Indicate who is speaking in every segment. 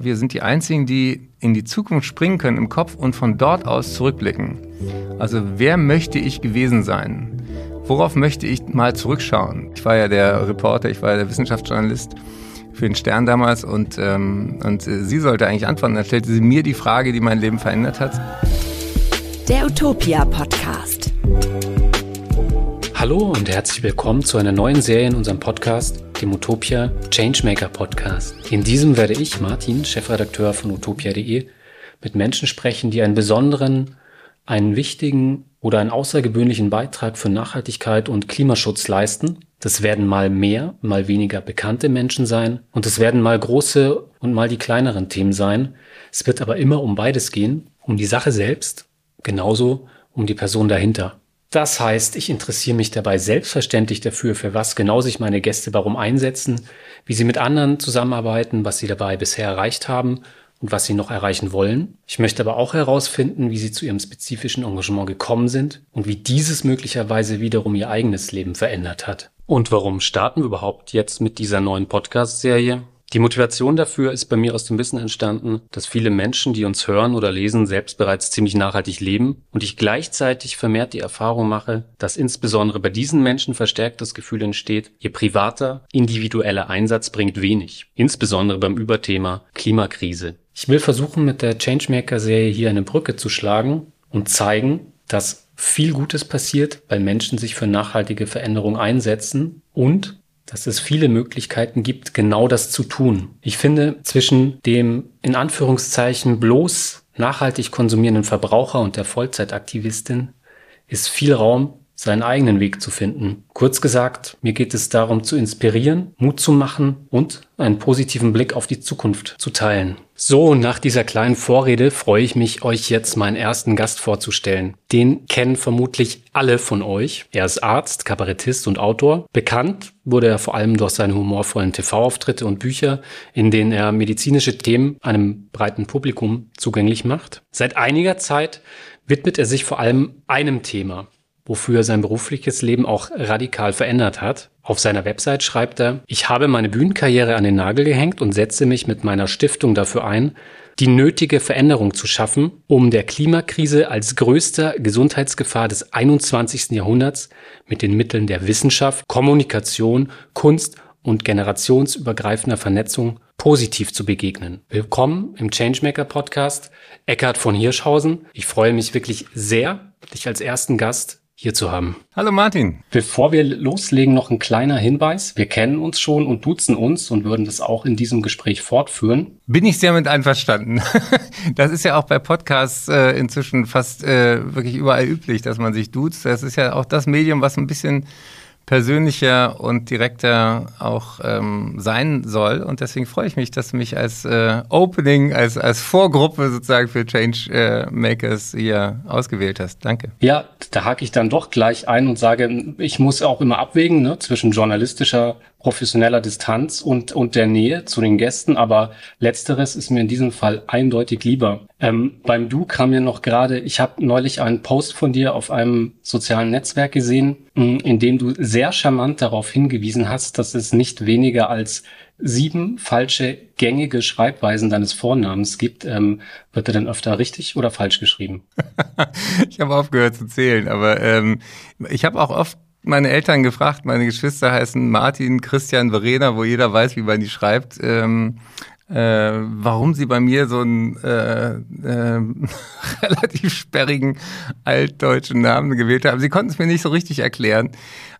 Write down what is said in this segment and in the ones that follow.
Speaker 1: Wir sind die Einzigen, die in die Zukunft springen können im Kopf und von dort aus zurückblicken. Also wer möchte ich gewesen sein? Worauf möchte ich mal zurückschauen? Ich war ja der Reporter, ich war ja der Wissenschaftsjournalist für den Stern damals und, ähm, und äh, sie sollte eigentlich antworten. Dann stellte sie mir die Frage, die mein Leben verändert hat.
Speaker 2: Der Utopia Podcast.
Speaker 3: Hallo und herzlich willkommen zu einer neuen Serie in unserem Podcast, dem Utopia Changemaker Podcast. In diesem werde ich, Martin, Chefredakteur von utopia.de, mit Menschen sprechen, die einen besonderen, einen wichtigen oder einen außergewöhnlichen Beitrag für Nachhaltigkeit und Klimaschutz leisten. Das werden mal mehr, mal weniger bekannte Menschen sein und es werden mal große und mal die kleineren Themen sein. Es wird aber immer um beides gehen, um die Sache selbst, genauso um die Person dahinter. Das heißt, ich interessiere mich dabei selbstverständlich dafür, für was genau sich meine Gäste warum einsetzen, wie sie mit anderen zusammenarbeiten, was sie dabei bisher erreicht haben und was sie noch erreichen wollen. Ich möchte aber auch herausfinden, wie sie zu ihrem spezifischen Engagement gekommen sind und wie dieses möglicherweise wiederum ihr eigenes Leben verändert hat. Und warum starten wir überhaupt jetzt mit dieser neuen Podcast-Serie? Die Motivation dafür ist bei mir aus dem Wissen entstanden, dass viele Menschen, die uns hören oder lesen, selbst bereits ziemlich nachhaltig leben und ich gleichzeitig vermehrt die Erfahrung mache, dass insbesondere bei diesen Menschen verstärkt das Gefühl entsteht, ihr privater, individueller Einsatz bringt wenig, insbesondere beim Überthema Klimakrise. Ich will versuchen, mit der Changemaker-Serie hier eine Brücke zu schlagen und zeigen, dass viel Gutes passiert, weil Menschen sich für nachhaltige Veränderung einsetzen und dass es viele Möglichkeiten gibt, genau das zu tun. Ich finde, zwischen dem in Anführungszeichen bloß nachhaltig konsumierenden Verbraucher und der Vollzeitaktivistin ist viel Raum, seinen eigenen Weg zu finden. Kurz gesagt, mir geht es darum zu inspirieren, Mut zu machen und einen positiven Blick auf die Zukunft zu teilen. So, nach dieser kleinen Vorrede freue ich mich, euch jetzt meinen ersten Gast vorzustellen. Den kennen vermutlich alle von euch. Er ist Arzt, Kabarettist und Autor. Bekannt wurde er vor allem durch seine humorvollen TV-Auftritte und Bücher, in denen er medizinische Themen einem breiten Publikum zugänglich macht. Seit einiger Zeit widmet er sich vor allem einem Thema, wofür er sein berufliches Leben auch radikal verändert hat. Auf seiner Website schreibt er, ich habe meine Bühnenkarriere an den Nagel gehängt und setze mich mit meiner Stiftung dafür ein, die nötige Veränderung zu schaffen, um der Klimakrise als größter Gesundheitsgefahr des 21. Jahrhunderts mit den Mitteln der Wissenschaft, Kommunikation, Kunst und generationsübergreifender Vernetzung positiv zu begegnen. Willkommen im Changemaker Podcast, Eckhard von Hirschhausen. Ich freue mich wirklich sehr, dich als ersten Gast hier zu haben.
Speaker 1: Hallo Martin.
Speaker 3: Bevor wir loslegen, noch ein kleiner Hinweis. Wir kennen uns schon und duzen uns und würden das auch in diesem Gespräch fortführen.
Speaker 1: Bin ich sehr mit einverstanden. Das ist ja auch bei Podcasts äh, inzwischen fast äh, wirklich überall üblich, dass man sich duzt. Das ist ja auch das Medium, was ein bisschen persönlicher und direkter auch ähm, sein soll. Und deswegen freue ich mich, dass du mich als äh, Opening, als, als Vorgruppe sozusagen für Change äh, Makers hier ausgewählt hast. Danke.
Speaker 3: Ja, da hake ich dann doch gleich ein und sage, ich muss auch immer abwägen ne, zwischen journalistischer professioneller Distanz und, und der Nähe zu den Gästen, aber letzteres ist mir in diesem Fall eindeutig lieber. Ähm, beim Du kam mir noch gerade, ich habe neulich einen Post von dir auf einem sozialen Netzwerk gesehen, in dem du sehr charmant darauf hingewiesen hast, dass es nicht weniger als sieben falsche gängige Schreibweisen deines Vornamens gibt. Ähm, wird er denn öfter richtig oder falsch geschrieben?
Speaker 1: ich habe aufgehört zu zählen, aber ähm, ich habe auch oft meine Eltern gefragt, meine Geschwister heißen Martin, Christian, Verena, wo jeder weiß, wie man die schreibt. Ähm, äh, warum sie bei mir so einen äh, äh, relativ sperrigen altdeutschen Namen gewählt haben. Sie konnten es mir nicht so richtig erklären.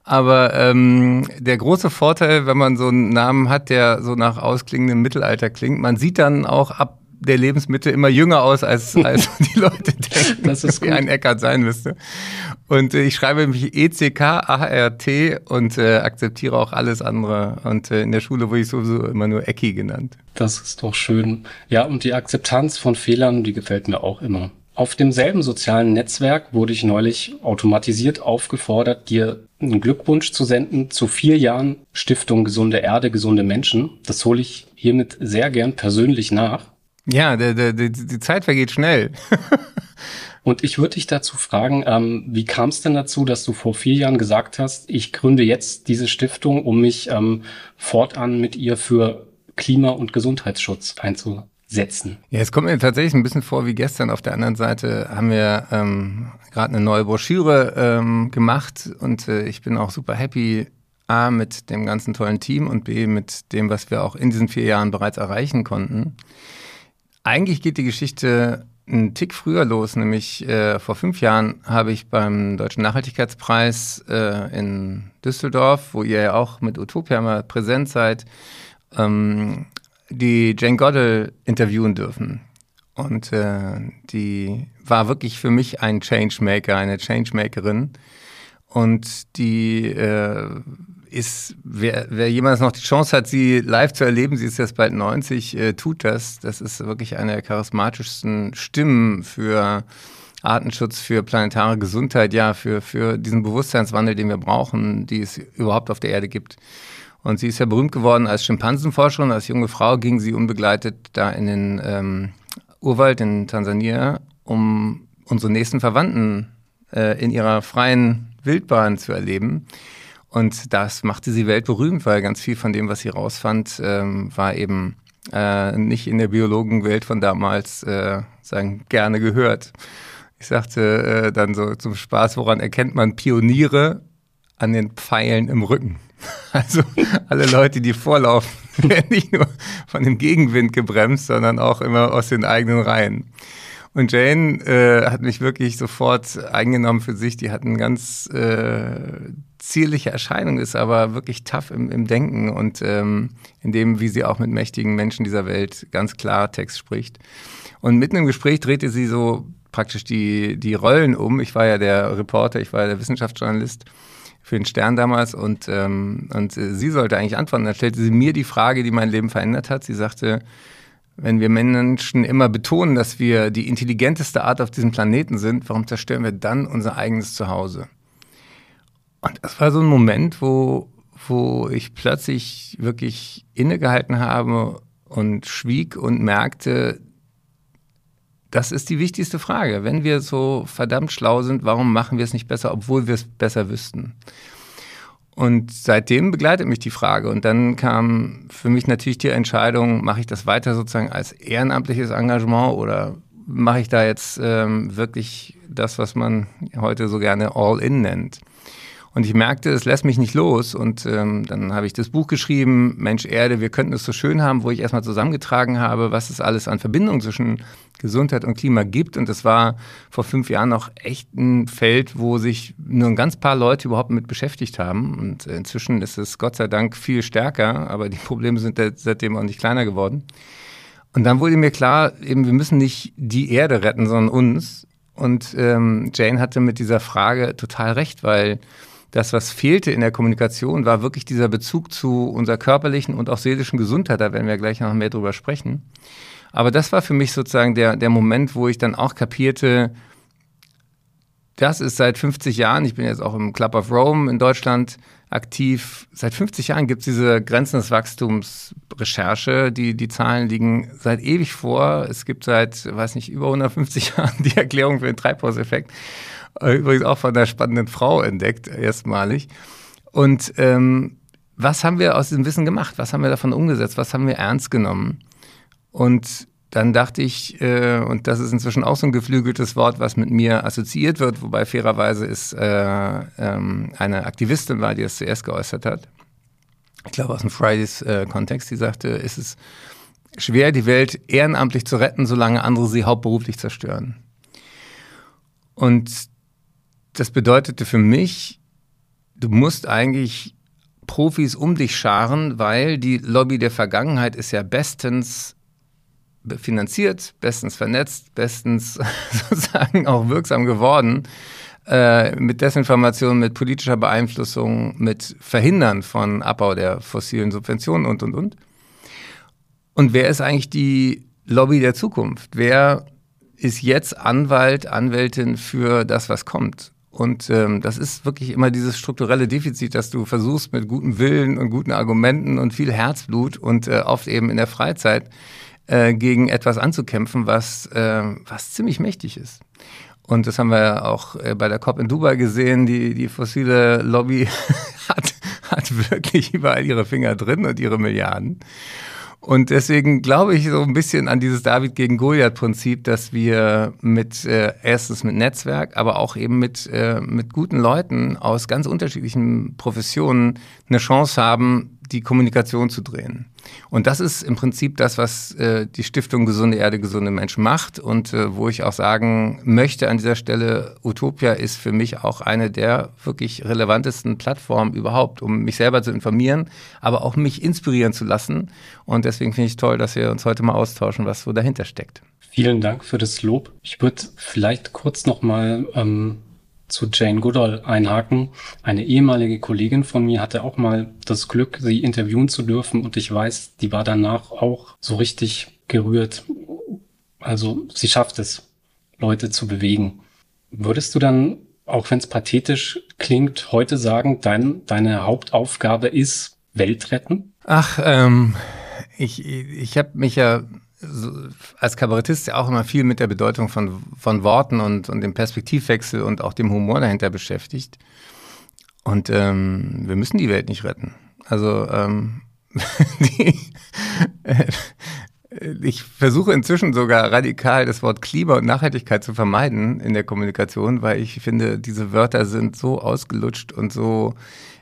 Speaker 1: Aber ähm, der große Vorteil, wenn man so einen Namen hat, der so nach ausklingendem Mittelalter klingt, man sieht dann auch ab der Lebensmittel immer jünger aus, als, als die Leute denken, das ist wie ein Eckart sein müsste. Und äh, ich schreibe mich E-C-K-A-R-T und äh, akzeptiere auch alles andere. Und äh, in der Schule wurde ich sowieso immer nur Ecki genannt.
Speaker 3: Das ist doch schön. Ja, und die Akzeptanz von Fehlern, die gefällt mir auch immer. Auf demselben sozialen Netzwerk wurde ich neulich automatisiert aufgefordert, dir einen Glückwunsch zu senden zu vier Jahren Stiftung Gesunde Erde, gesunde Menschen. Das hole ich hiermit sehr gern persönlich nach.
Speaker 1: Ja, der, der, die, die Zeit vergeht schnell.
Speaker 3: Und ich würde dich dazu fragen, ähm, wie kam es denn dazu, dass du vor vier Jahren gesagt hast, ich gründe jetzt diese Stiftung, um mich ähm, fortan mit ihr für Klima- und Gesundheitsschutz einzu setzen.
Speaker 1: Ja, es kommt mir tatsächlich ein bisschen vor wie gestern. Auf der anderen Seite haben wir ähm, gerade eine neue Broschüre ähm, gemacht und äh, ich bin auch super happy, A, mit dem ganzen tollen Team und B, mit dem, was wir auch in diesen vier Jahren bereits erreichen konnten. Eigentlich geht die Geschichte einen Tick früher los, nämlich äh, vor fünf Jahren habe ich beim Deutschen Nachhaltigkeitspreis äh, in Düsseldorf, wo ihr ja auch mit Utopia mal präsent seid, ähm, die Jane Goddell interviewen dürfen. Und äh, die war wirklich für mich ein Changemaker, eine Changemakerin. Und die äh, ist, wer, wer jemals noch die Chance hat, sie live zu erleben, sie ist jetzt bald 90, äh, tut das. Das ist wirklich eine der charismatischsten Stimmen für Artenschutz, für planetare Gesundheit, ja, für, für diesen Bewusstseinswandel, den wir brauchen, die es überhaupt auf der Erde gibt. Und sie ist ja berühmt geworden als Schimpansenforscherin. Als junge Frau ging sie unbegleitet da in den ähm, Urwald in Tansania, um unsere nächsten Verwandten äh, in ihrer freien Wildbahn zu erleben. Und das machte sie weltberühmt, weil ganz viel von dem, was sie rausfand, ähm, war eben äh, nicht in der Biologenwelt von damals äh, sagen gerne gehört. Ich sagte äh, dann so zum Spaß, woran erkennt man Pioniere? An den Pfeilen im Rücken. Also alle Leute, die vorlaufen, werden nicht nur von dem Gegenwind gebremst, sondern auch immer aus den eigenen Reihen. Und Jane äh, hat mich wirklich sofort eingenommen für sich. Die hat eine ganz äh, zierliche Erscheinung, ist aber wirklich tough im, im Denken und ähm, in dem, wie sie auch mit mächtigen Menschen dieser Welt ganz klar Text spricht. Und mitten im Gespräch drehte sie so praktisch die, die Rollen um. Ich war ja der Reporter, ich war ja der Wissenschaftsjournalist für den Stern damals und, ähm, und äh, sie sollte eigentlich antworten. Dann stellte sie mir die Frage, die mein Leben verändert hat. Sie sagte, wenn wir Menschen immer betonen, dass wir die intelligenteste Art auf diesem Planeten sind, warum zerstören wir dann unser eigenes Zuhause? Und das war so ein Moment, wo, wo ich plötzlich wirklich innegehalten habe und schwieg und merkte, das ist die wichtigste Frage. Wenn wir so verdammt schlau sind, warum machen wir es nicht besser, obwohl wir es besser wüssten? Und seitdem begleitet mich die Frage. Und dann kam für mich natürlich die Entscheidung, mache ich das weiter sozusagen als ehrenamtliches Engagement oder mache ich da jetzt ähm, wirklich das, was man heute so gerne All-In nennt? Und ich merkte, es lässt mich nicht los. Und ähm, dann habe ich das Buch geschrieben, Mensch Erde, wir könnten es so schön haben, wo ich erstmal zusammengetragen habe, was es alles an Verbindung zwischen Gesundheit und Klima gibt. Und das war vor fünf Jahren noch echt ein Feld, wo sich nur ein ganz paar Leute überhaupt mit beschäftigt haben. Und inzwischen ist es Gott sei Dank viel stärker, aber die Probleme sind seitdem auch nicht kleiner geworden. Und dann wurde mir klar, eben wir müssen nicht die Erde retten, sondern uns. Und ähm, Jane hatte mit dieser Frage total recht, weil das, was fehlte in der Kommunikation, war wirklich dieser Bezug zu unserer körperlichen und auch seelischen Gesundheit. Da werden wir gleich noch mehr drüber sprechen. Aber das war für mich sozusagen der, der Moment, wo ich dann auch kapierte, das ist seit 50 Jahren, ich bin jetzt auch im Club of Rome in Deutschland aktiv, seit 50 Jahren gibt es diese Grenzen des Wachstums Recherche, die, die Zahlen liegen seit ewig vor. Es gibt seit, weiß nicht, über 150 Jahren die Erklärung für den Treibhauseffekt. Äh, übrigens auch von einer spannenden Frau entdeckt, erstmalig. Und ähm, was haben wir aus diesem Wissen gemacht? Was haben wir davon umgesetzt? Was haben wir ernst genommen? Und dann dachte ich, äh, und das ist inzwischen auch so ein geflügeltes Wort, was mit mir assoziiert wird, wobei fairerweise ist äh, ähm, eine Aktivistin war, die es zuerst geäußert hat. Ich glaube aus dem Fridays-Kontext, äh, die sagte, es ist schwer, die Welt ehrenamtlich zu retten, solange andere sie hauptberuflich zerstören. Und das bedeutete für mich, du musst eigentlich Profis um dich scharen, weil die Lobby der Vergangenheit ist ja bestens finanziert, bestens vernetzt, bestens sozusagen auch wirksam geworden äh, mit Desinformation, mit politischer Beeinflussung, mit Verhindern von Abbau der fossilen Subventionen und, und, und. Und wer ist eigentlich die Lobby der Zukunft? Wer ist jetzt Anwalt, Anwältin für das, was kommt? Und ähm, das ist wirklich immer dieses strukturelle Defizit, dass du versuchst mit gutem Willen und guten Argumenten und viel Herzblut und äh, oft eben in der Freizeit äh, gegen etwas anzukämpfen, was, äh, was ziemlich mächtig ist. Und das haben wir auch äh, bei der COP in Dubai gesehen. Die, die fossile Lobby hat, hat wirklich überall ihre Finger drin und ihre Milliarden. Und deswegen glaube ich so ein bisschen an dieses David gegen Goliath-Prinzip, dass wir mit äh, erstens mit Netzwerk, aber auch eben mit, äh, mit guten Leuten aus ganz unterschiedlichen Professionen eine Chance haben, die Kommunikation zu drehen. Und das ist im Prinzip das, was äh, die Stiftung Gesunde Erde, gesunde Menschen macht und äh, wo ich auch sagen möchte an dieser Stelle, Utopia ist für mich auch eine der wirklich relevantesten Plattformen überhaupt, um mich selber zu informieren, aber auch mich inspirieren zu lassen. Und deswegen finde ich toll, dass wir uns heute mal austauschen, was so dahinter steckt.
Speaker 3: Vielen Dank für das Lob. Ich würde vielleicht kurz noch mal ähm, zu Jane Goodall einhaken. Eine ehemalige Kollegin von mir hatte auch mal das Glück, sie interviewen zu dürfen und ich weiß, die war danach auch so richtig gerührt. Also sie schafft es, Leute zu bewegen. Würdest du dann, auch wenn es pathetisch klingt, heute sagen, dein, deine Hauptaufgabe ist Welt retten?
Speaker 1: Ach, ähm, ich, ich habe mich ja als Kabarettist ja auch immer viel mit der Bedeutung von, von Worten und, und dem Perspektivwechsel und auch dem Humor dahinter beschäftigt. Und ähm, wir müssen die Welt nicht retten. Also ähm, die, äh, ich versuche inzwischen sogar radikal das Wort Klima und Nachhaltigkeit zu vermeiden in der Kommunikation, weil ich finde, diese Wörter sind so ausgelutscht und so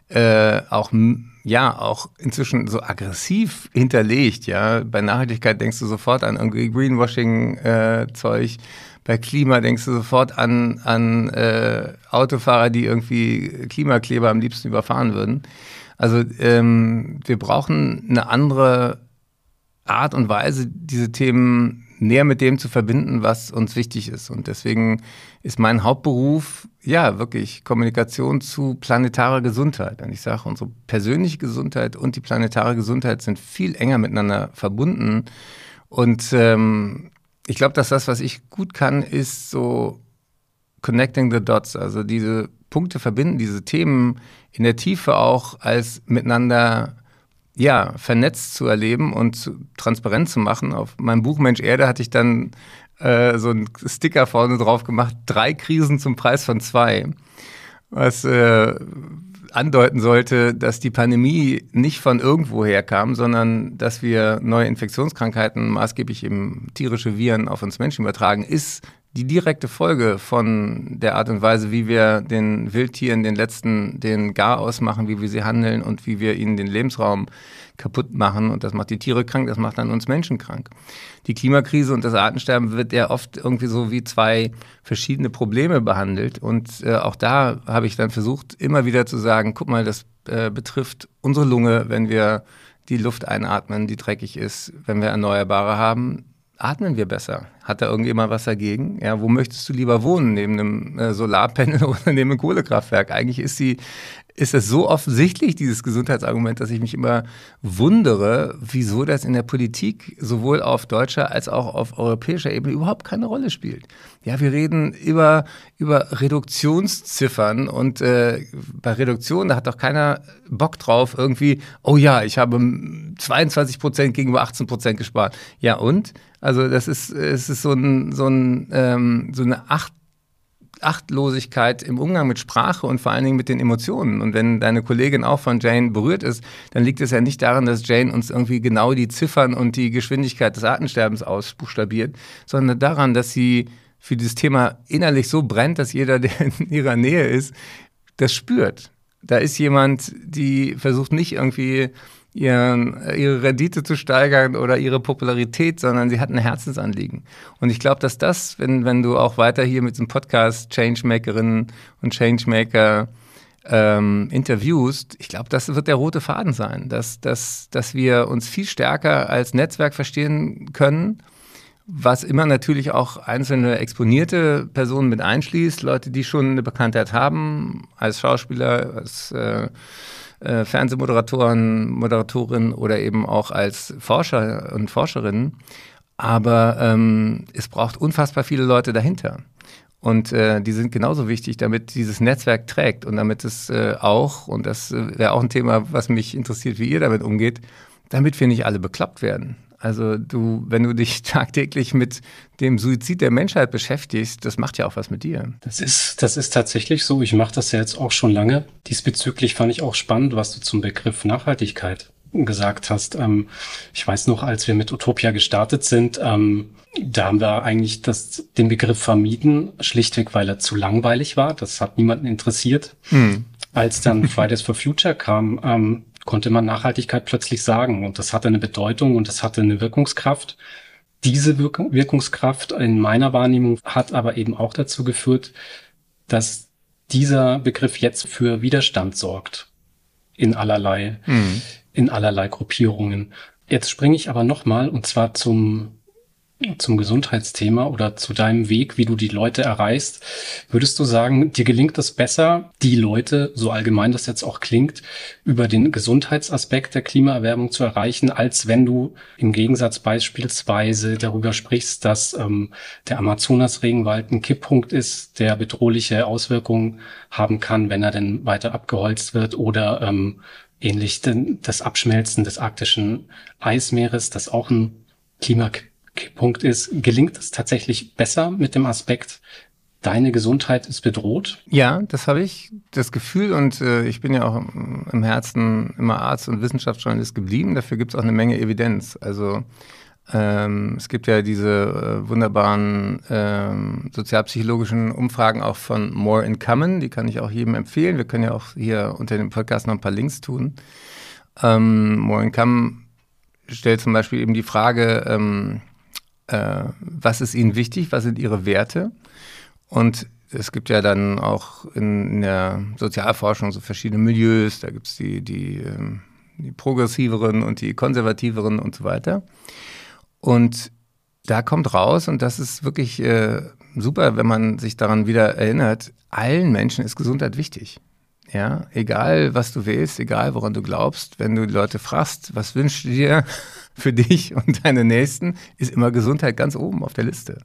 Speaker 1: äh, auch ja auch inzwischen so aggressiv hinterlegt. Ja, bei Nachhaltigkeit denkst du sofort an irgendwie Greenwashing-Zeug. Äh, bei Klima denkst du sofort an an äh, Autofahrer, die irgendwie Klimakleber am liebsten überfahren würden. Also ähm, wir brauchen eine andere Art und Weise, diese Themen näher mit dem zu verbinden, was uns wichtig ist. Und deswegen ist mein Hauptberuf, ja, wirklich Kommunikation zu planetarer Gesundheit. Und ich sage, unsere persönliche Gesundheit und die planetare Gesundheit sind viel enger miteinander verbunden. Und ähm, ich glaube, dass das, was ich gut kann, ist so connecting the dots, also diese Punkte verbinden, diese Themen in der Tiefe auch als miteinander ja, vernetzt zu erleben und zu, transparent zu machen. Auf meinem Buch Mensch Erde hatte ich dann äh, so einen Sticker vorne drauf gemacht, drei Krisen zum Preis von zwei, was äh, andeuten sollte, dass die Pandemie nicht von irgendwoher kam, sondern dass wir neue Infektionskrankheiten, maßgeblich eben tierische Viren, auf uns Menschen übertragen, ist die direkte Folge von der Art und Weise, wie wir den Wildtieren den letzten, den Gar ausmachen, wie wir sie handeln und wie wir ihnen den Lebensraum kaputt machen. Und das macht die Tiere krank, das macht dann uns Menschen krank. Die Klimakrise und das Artensterben wird ja oft irgendwie so wie zwei verschiedene Probleme behandelt. Und äh, auch da habe ich dann versucht, immer wieder zu sagen, guck mal, das äh, betrifft unsere Lunge, wenn wir die Luft einatmen, die dreckig ist, wenn wir Erneuerbare haben atmen wir besser? Hat da irgendjemand was dagegen? Ja, wo möchtest du lieber wohnen? Neben einem äh, Solarpanel oder neben einem Kohlekraftwerk? Eigentlich ist die ist es so offensichtlich, dieses Gesundheitsargument, dass ich mich immer wundere, wieso das in der Politik sowohl auf deutscher als auch auf europäischer Ebene überhaupt keine Rolle spielt. Ja, wir reden über, über Reduktionsziffern und äh, bei Reduktion, da hat doch keiner Bock drauf, irgendwie, oh ja, ich habe 22 Prozent gegenüber 18 Prozent gespart. Ja, und? Also das ist, ist so, ein, so, ein, ähm, so eine Acht Achtlosigkeit im Umgang mit Sprache und vor allen Dingen mit den Emotionen. Und wenn deine Kollegin auch von Jane berührt ist, dann liegt es ja nicht daran, dass Jane uns irgendwie genau die Ziffern und die Geschwindigkeit des Artensterbens ausbuchstabiert, sondern daran, dass sie für dieses Thema innerlich so brennt, dass jeder, der in ihrer Nähe ist, das spürt. Da ist jemand, die versucht nicht irgendwie ihren, ihre Rendite zu steigern oder ihre Popularität, sondern sie hat ein Herzensanliegen. Und ich glaube, dass das, wenn, wenn du auch weiter hier mit dem Podcast Changemakerinnen und Changemaker ähm, interviewst, ich glaube, das wird der rote Faden sein, dass, dass, dass wir uns viel stärker als Netzwerk verstehen können, was immer natürlich auch einzelne exponierte Personen mit einschließt, Leute, die schon eine Bekanntheit haben, als Schauspieler, als äh, äh, Fernsehmoderatoren, Moderatorin oder eben auch als Forscher und Forscherinnen. Aber ähm, es braucht unfassbar viele Leute dahinter. Und äh, die sind genauso wichtig, damit dieses Netzwerk trägt und damit es äh, auch, und das äh, wäre auch ein Thema, was mich interessiert, wie ihr damit umgeht, damit wir nicht alle bekloppt werden. Also du, wenn du dich tagtäglich mit dem Suizid der Menschheit beschäftigst, das macht ja auch was mit dir.
Speaker 3: Das ist, das ist tatsächlich so. Ich mache das ja jetzt auch schon lange. Diesbezüglich fand ich auch spannend, was du zum Begriff Nachhaltigkeit gesagt hast. Ähm, ich weiß noch, als wir mit Utopia gestartet sind, ähm, da haben wir eigentlich das, den Begriff vermieden, schlichtweg, weil er zu langweilig war. Das hat niemanden interessiert. Hm. Als dann Fridays for Future kam, ähm, konnte man Nachhaltigkeit plötzlich sagen. Und das hatte eine Bedeutung und das hatte eine Wirkungskraft. Diese Wirk Wirkungskraft in meiner Wahrnehmung hat aber eben auch dazu geführt, dass dieser Begriff jetzt für Widerstand sorgt. In allerlei, mhm. in allerlei Gruppierungen. Jetzt springe ich aber nochmal und zwar zum zum Gesundheitsthema oder zu deinem Weg, wie du die Leute erreichst. Würdest du sagen, dir gelingt es besser, die Leute, so allgemein das jetzt auch klingt, über den Gesundheitsaspekt der Klimaerwärmung zu erreichen, als wenn du im Gegensatz beispielsweise darüber sprichst, dass ähm, der Amazonas-Regenwald ein Kipppunkt ist, der bedrohliche Auswirkungen haben kann, wenn er denn weiter abgeholzt wird oder ähm, ähnlich das Abschmelzen des arktischen Eismeeres, das auch ein Klimakipppunkt Punkt ist, gelingt es tatsächlich besser mit dem Aspekt, deine Gesundheit ist bedroht?
Speaker 1: Ja, das habe ich, das Gefühl und äh, ich bin ja auch im Herzen immer Arzt und Wissenschaftsjournalist geblieben. Dafür gibt es auch eine Menge Evidenz. Also ähm, es gibt ja diese äh, wunderbaren ähm, sozialpsychologischen Umfragen auch von More in Common, die kann ich auch jedem empfehlen. Wir können ja auch hier unter dem Podcast noch ein paar Links tun. Ähm, More in Common stellt zum Beispiel eben die Frage, ähm, äh, was ist ihnen wichtig, was sind ihre Werte. Und es gibt ja dann auch in, in der Sozialforschung so verschiedene Milieus, da gibt es die, die, ähm, die progressiveren und die konservativeren und so weiter. Und da kommt raus, und das ist wirklich äh, super, wenn man sich daran wieder erinnert, allen Menschen ist Gesundheit wichtig. Ja, egal was du willst, egal woran du glaubst, wenn du die Leute fragst, was wünschst du dir für dich und deine Nächsten, ist immer Gesundheit ganz oben auf der Liste.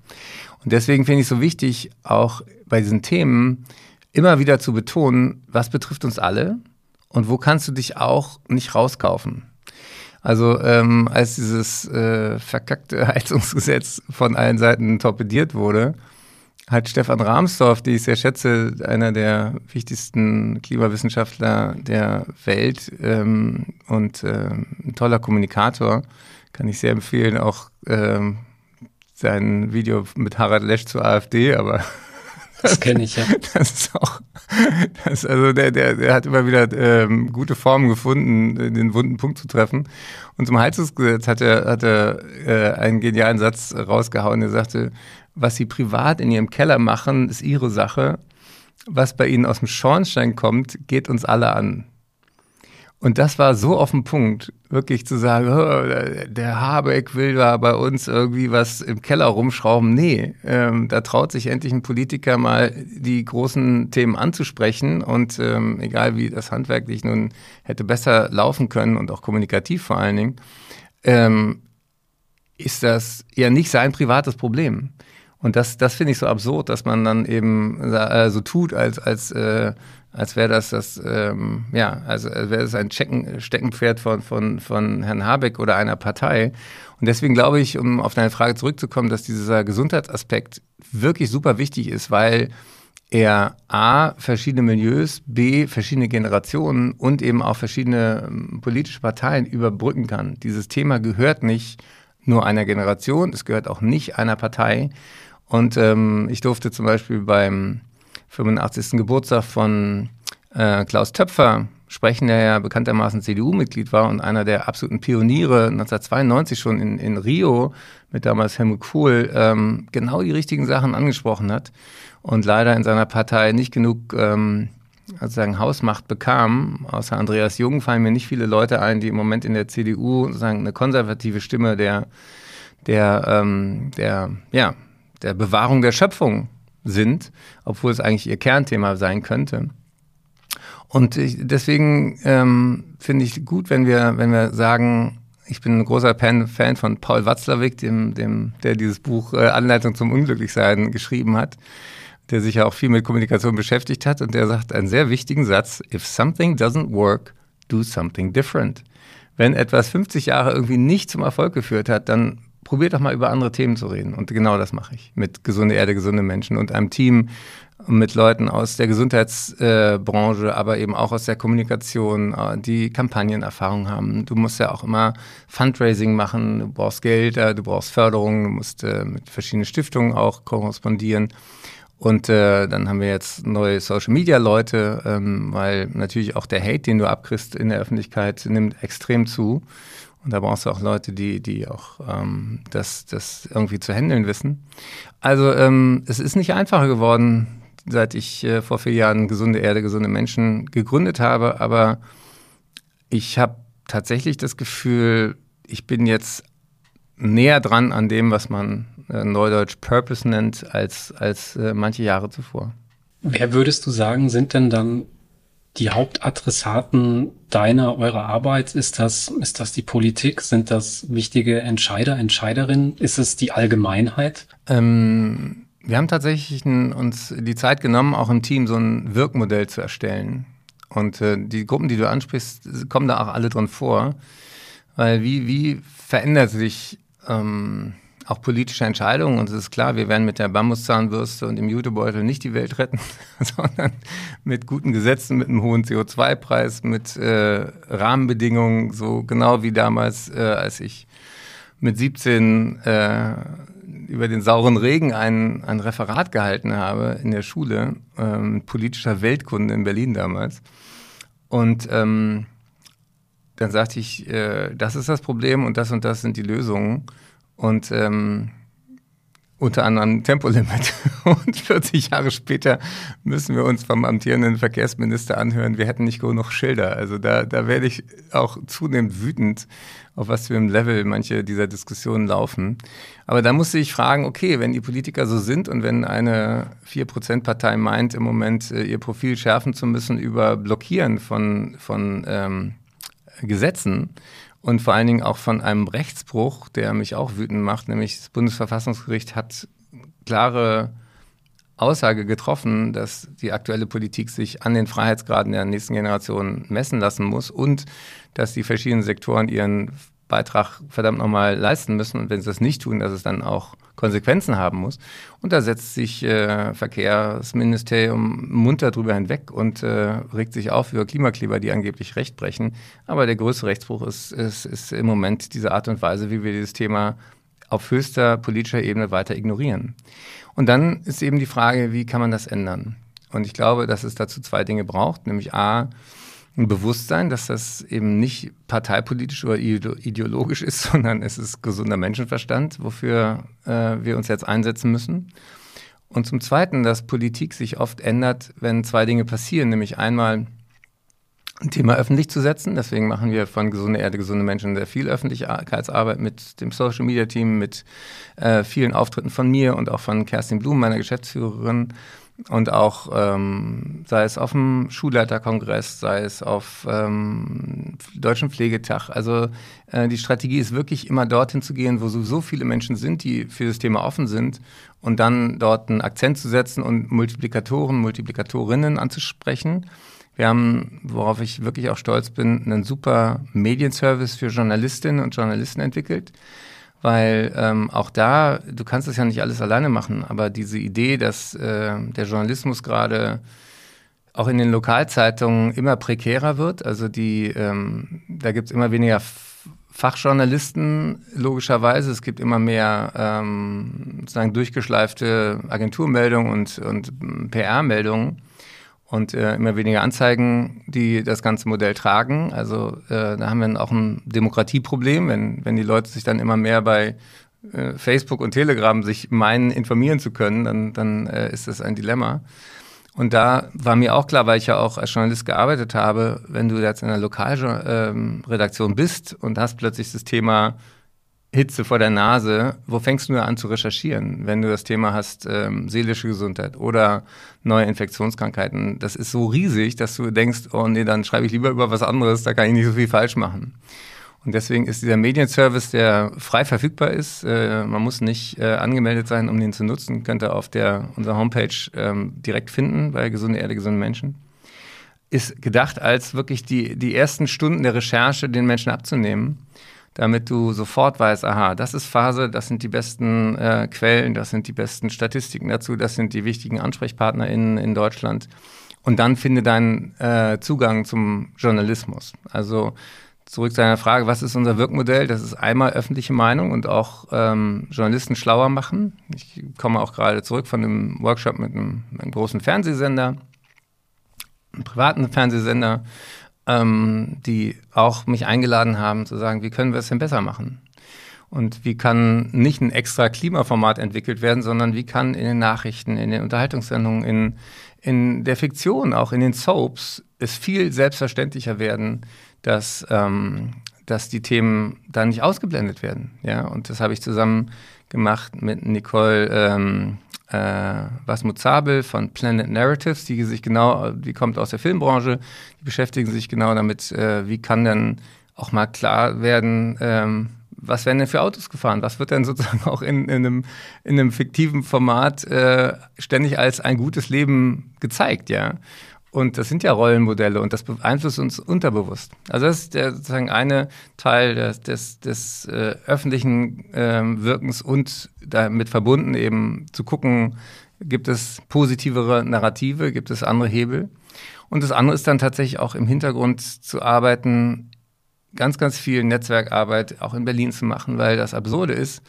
Speaker 1: Und deswegen finde ich es so wichtig, auch bei diesen Themen immer wieder zu betonen, was betrifft uns alle und wo kannst du dich auch nicht rauskaufen. Also ähm, als dieses äh, verkackte Heizungsgesetz von allen Seiten torpediert wurde, hat Stefan Rahmsdorf, die ich sehr schätze, einer der wichtigsten Klimawissenschaftler der Welt ähm, und ähm, ein toller Kommunikator, kann ich sehr empfehlen, auch ähm, sein Video mit Harald Lesch zur AfD, aber
Speaker 3: das kenne ich ja.
Speaker 1: Das ist auch, das, also der, der, der hat immer wieder ähm, gute Formen gefunden, den wunden Punkt zu treffen. Und zum Heizungsgesetz hat er, hat er äh, einen genialen Satz rausgehauen. Er sagte, was sie privat in ihrem Keller machen, ist ihre Sache. Was bei ihnen aus dem Schornstein kommt, geht uns alle an. Und das war so auf den Punkt, wirklich zu sagen, oh, der Habeck will da bei uns irgendwie was im Keller rumschrauben. Nee, ähm, da traut sich endlich ein Politiker mal die großen Themen anzusprechen. Und ähm, egal wie das handwerklich nun hätte besser laufen können und auch kommunikativ vor allen Dingen, ähm, ist das ja nicht sein privates Problem. Und das, das finde ich so absurd, dass man dann eben äh, so tut, als, als, äh, als wäre das das, ähm, ja, also wäre es ein Checken, Steckenpferd von, von, von Herrn Habeck oder einer Partei. Und deswegen glaube ich, um auf deine Frage zurückzukommen, dass dieser Gesundheitsaspekt wirklich super wichtig ist, weil er A, verschiedene Milieus, B, verschiedene Generationen und eben auch verschiedene ähm, politische Parteien überbrücken kann. Dieses Thema gehört nicht nur einer Generation, es gehört auch nicht einer Partei. Und ähm, ich durfte zum Beispiel beim 85. Geburtstag von äh, Klaus Töpfer sprechen, der ja bekanntermaßen CDU-Mitglied war und einer der absoluten Pioniere 1992 schon in, in Rio mit damals Helmut Kohl ähm, genau die richtigen Sachen angesprochen hat und leider in seiner Partei nicht genug ähm, sozusagen Hausmacht bekam. Außer Andreas Jung fallen mir nicht viele Leute ein, die im Moment in der CDU sozusagen eine konservative Stimme der, der, ähm, der, ja, der Bewahrung der Schöpfung sind, obwohl es eigentlich ihr Kernthema sein könnte. Und ich, deswegen ähm, finde ich gut, wenn wir, wenn wir sagen, ich bin ein großer Fan, Fan von Paul Watzlawick, dem, dem, der dieses Buch äh, Anleitung zum Unglücklichsein geschrieben hat, der sich ja auch viel mit Kommunikation beschäftigt hat und der sagt einen sehr wichtigen Satz, if something doesn't work, do something different. Wenn etwas 50 Jahre irgendwie nicht zum Erfolg geführt hat, dann probiert doch mal über andere Themen zu reden. Und genau das mache ich mit Gesunde Erde, gesunde Menschen und einem Team mit Leuten aus der Gesundheitsbranche, aber eben auch aus der Kommunikation, äh, die Kampagnenerfahrung haben. Du musst ja auch immer Fundraising machen, du brauchst Geld, äh, du brauchst Förderung, du musst äh, mit verschiedenen Stiftungen auch korrespondieren. Und äh, dann haben wir jetzt neue Social Media Leute, ähm, weil natürlich auch der Hate, den du abkriegst in der Öffentlichkeit, nimmt extrem zu. Und da brauchst du auch Leute, die, die auch ähm, das, das irgendwie zu handeln wissen. Also ähm, es ist nicht einfacher geworden, seit ich äh, vor vier Jahren Gesunde Erde, gesunde Menschen gegründet habe. Aber ich habe tatsächlich das Gefühl, ich bin jetzt näher dran an dem, was man äh, neudeutsch Purpose nennt, als, als äh, manche Jahre zuvor.
Speaker 3: Wer würdest du sagen, sind denn dann die Hauptadressaten deiner, eurer Arbeit? Ist das, ist das die Politik? Sind das wichtige Entscheider, Entscheiderinnen? Ist es die Allgemeinheit?
Speaker 1: Ähm, wir haben tatsächlich uns die Zeit genommen, auch im Team so ein Wirkmodell zu erstellen. Und äh, die Gruppen, die du ansprichst, kommen da auch alle drin vor. Weil wie, wie verändert sich ähm, auch politische Entscheidungen. Und es ist klar, wir werden mit der Bambuszahnbürste und dem Jutebeutel nicht die Welt retten, sondern mit guten Gesetzen, mit einem hohen CO2-Preis, mit äh, Rahmenbedingungen, so genau wie damals, äh, als ich mit 17 äh, über den sauren Regen ein, ein Referat gehalten habe in der Schule, ähm, politischer Weltkunde in Berlin damals. Und ähm, dann sagte ich, äh, das ist das Problem und das und das sind die Lösungen. Und ähm, unter anderem Tempolimit. Und 40 Jahre später müssen wir uns vom amtierenden Verkehrsminister anhören, wir hätten nicht genug Schilder. Also da, da werde ich auch zunehmend wütend, auf was für einem Level manche dieser Diskussionen laufen. Aber da musste ich fragen, okay, wenn die Politiker so sind und wenn eine 4%-Partei meint, im Moment äh, ihr Profil schärfen zu müssen über Blockieren von, von ähm, Gesetzen und vor allen Dingen auch von einem Rechtsbruch, der mich auch wütend macht, nämlich das Bundesverfassungsgericht hat klare Aussage getroffen, dass die aktuelle Politik sich an den Freiheitsgraden der nächsten Generation messen lassen muss und dass die verschiedenen Sektoren ihren Beitrag verdammt nochmal leisten müssen und wenn sie das nicht tun, dass es dann auch Konsequenzen haben muss. Und da setzt sich äh, Verkehrsministerium munter drüber hinweg und äh, regt sich auf über Klimakleber, die angeblich Recht brechen. Aber der größte Rechtsbruch ist, ist, ist im Moment diese Art und Weise, wie wir dieses Thema auf höchster politischer Ebene weiter ignorieren. Und dann ist eben die Frage, wie kann man das ändern? Und ich glaube, dass es dazu zwei Dinge braucht, nämlich A, ein Bewusstsein, dass das eben nicht parteipolitisch oder ideologisch ist, sondern es ist gesunder Menschenverstand, wofür äh, wir uns jetzt einsetzen müssen. Und zum Zweiten, dass Politik sich oft ändert, wenn zwei Dinge passieren, nämlich einmal ein Thema öffentlich zu setzen. Deswegen machen wir von Gesunde Erde, gesunde Menschen sehr viel Öffentlichkeitsarbeit mit dem Social Media Team, mit äh, vielen Auftritten von mir und auch von Kerstin Blum, meiner Geschäftsführerin und auch ähm, sei es auf dem Schulleiterkongress, sei es auf ähm, Deutschen Pflegetag. Also äh, die Strategie ist wirklich immer dorthin zu gehen, wo so, so viele Menschen sind, die für das Thema offen sind und dann dort einen Akzent zu setzen und Multiplikatoren, Multiplikatorinnen anzusprechen. Wir haben, worauf ich wirklich auch stolz bin, einen super Medienservice für Journalistinnen und Journalisten entwickelt weil ähm, auch da, du kannst das ja nicht alles alleine machen, aber diese Idee, dass äh, der Journalismus gerade auch in den Lokalzeitungen immer prekärer wird, also die, ähm, da gibt es immer weniger Fachjournalisten, logischerweise. Es gibt immer mehr ähm, sozusagen durchgeschleifte Agenturmeldungen und, und PR-Meldungen und äh, immer weniger Anzeigen, die das ganze Modell tragen. Also äh, da haben wir auch ein Demokratieproblem, wenn, wenn die Leute sich dann immer mehr bei äh, Facebook und Telegram sich meinen, informieren zu können, dann, dann äh, ist das ein Dilemma. Und da war mir auch klar, weil ich ja auch als Journalist gearbeitet habe, wenn du jetzt in einer Lokalredaktion bist und hast plötzlich das Thema Hitze vor der Nase, wo fängst du an zu recherchieren, wenn du das Thema hast, ähm, seelische Gesundheit oder neue Infektionskrankheiten? Das ist so riesig, dass du denkst, oh nee, dann schreibe ich lieber über was anderes, da kann ich nicht so viel falsch machen. Und deswegen ist dieser Medienservice, der frei verfügbar ist, äh, man muss nicht äh, angemeldet sein, um den zu nutzen, könnt ihr auf der, unserer Homepage ähm, direkt finden bei Gesunde Erde, gesunde Menschen, ist gedacht als wirklich die, die ersten Stunden der Recherche den Menschen abzunehmen damit du sofort weißt, aha, das ist Phase, das sind die besten äh, Quellen, das sind die besten Statistiken dazu, das sind die wichtigen AnsprechpartnerInnen in Deutschland. Und dann finde deinen äh, Zugang zum Journalismus. Also zurück zu deiner Frage, was ist unser Wirkmodell? Das ist einmal öffentliche Meinung und auch ähm, Journalisten schlauer machen. Ich komme auch gerade zurück von einem Workshop mit einem, einem großen Fernsehsender, einem privaten Fernsehsender, ähm, die auch mich eingeladen haben zu sagen, wie können wir es denn besser machen? Und wie kann nicht ein extra Klimaformat entwickelt werden, sondern wie kann in den Nachrichten, in den Unterhaltungssendungen, in, in der Fiktion, auch in den Soaps, es viel selbstverständlicher werden, dass, ähm, dass die Themen da nicht ausgeblendet werden. Ja? Und das habe ich zusammen gemacht mit Nicole ähm, äh, Wasmut Zabel von Planet Narratives, die sich genau, die kommt aus der Filmbranche, die beschäftigen sich genau damit, äh, wie kann denn auch mal klar werden, ähm, was werden denn für Autos gefahren? Was wird denn sozusagen auch in, in, einem, in einem fiktiven Format äh, ständig als ein gutes Leben gezeigt, ja? Und das sind ja Rollenmodelle und das beeinflusst uns unterbewusst. Also das ist der, sozusagen eine Teil des, des, des äh, öffentlichen ähm, Wirkens und damit verbunden eben zu gucken, gibt es positivere Narrative, gibt es andere Hebel. Und das andere ist dann tatsächlich auch im Hintergrund zu arbeiten, ganz, ganz viel Netzwerkarbeit auch in Berlin zu machen, weil das Absurde ist,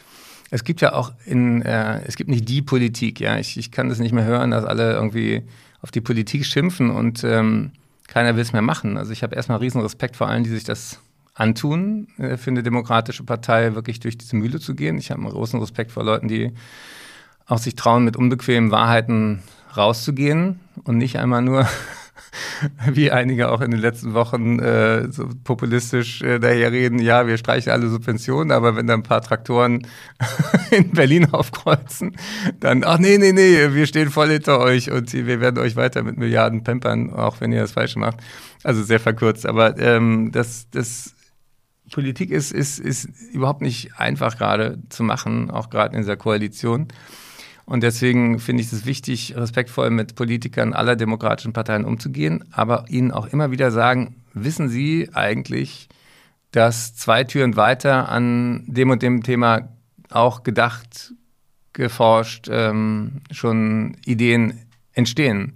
Speaker 1: es gibt ja auch in, äh, es gibt nicht die Politik, ja. Ich, ich kann das nicht mehr hören, dass alle irgendwie auf die Politik schimpfen und ähm, keiner will es mehr machen. Also ich habe erstmal riesen Respekt vor allen, die sich das antun, äh, für eine demokratische Partei wirklich durch diese Mühle zu gehen. Ich habe einen großen Respekt vor Leuten, die auch sich trauen, mit unbequemen Wahrheiten rauszugehen und nicht einmal nur wie einige auch in den letzten Wochen äh, so populistisch äh, daherreden, ja, wir streichen alle Subventionen, aber wenn da ein paar Traktoren in Berlin aufkreuzen, dann, ach nee, nee, nee, wir stehen voll hinter euch und wir werden euch weiter mit Milliarden pampern, auch wenn ihr das falsch macht. Also sehr verkürzt, aber ähm, das, das Politik ist, ist, ist überhaupt nicht einfach gerade zu machen, auch gerade in dieser Koalition. Und deswegen finde ich es wichtig, respektvoll mit Politikern aller demokratischen Parteien umzugehen, aber ihnen auch immer wieder sagen, wissen Sie eigentlich, dass zwei Türen weiter an dem und dem Thema auch gedacht, geforscht, ähm, schon Ideen entstehen.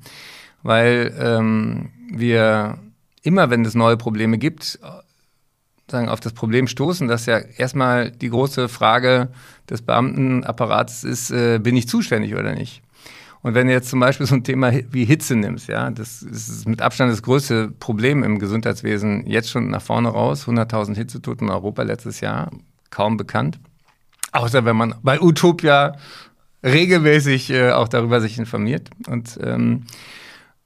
Speaker 1: Weil ähm, wir immer, wenn es neue Probleme gibt, sagen, auf das Problem stoßen, dass ja erstmal die große Frage des Beamtenapparats ist, äh, bin ich zuständig oder nicht? Und wenn du jetzt zum Beispiel so ein Thema wie Hitze nimmst, ja, das ist mit Abstand das größte Problem im Gesundheitswesen jetzt schon nach vorne raus. 100.000 Hitzetoten in Europa letztes Jahr, kaum bekannt. Außer wenn man bei Utopia regelmäßig äh, auch darüber sich informiert. Und ähm,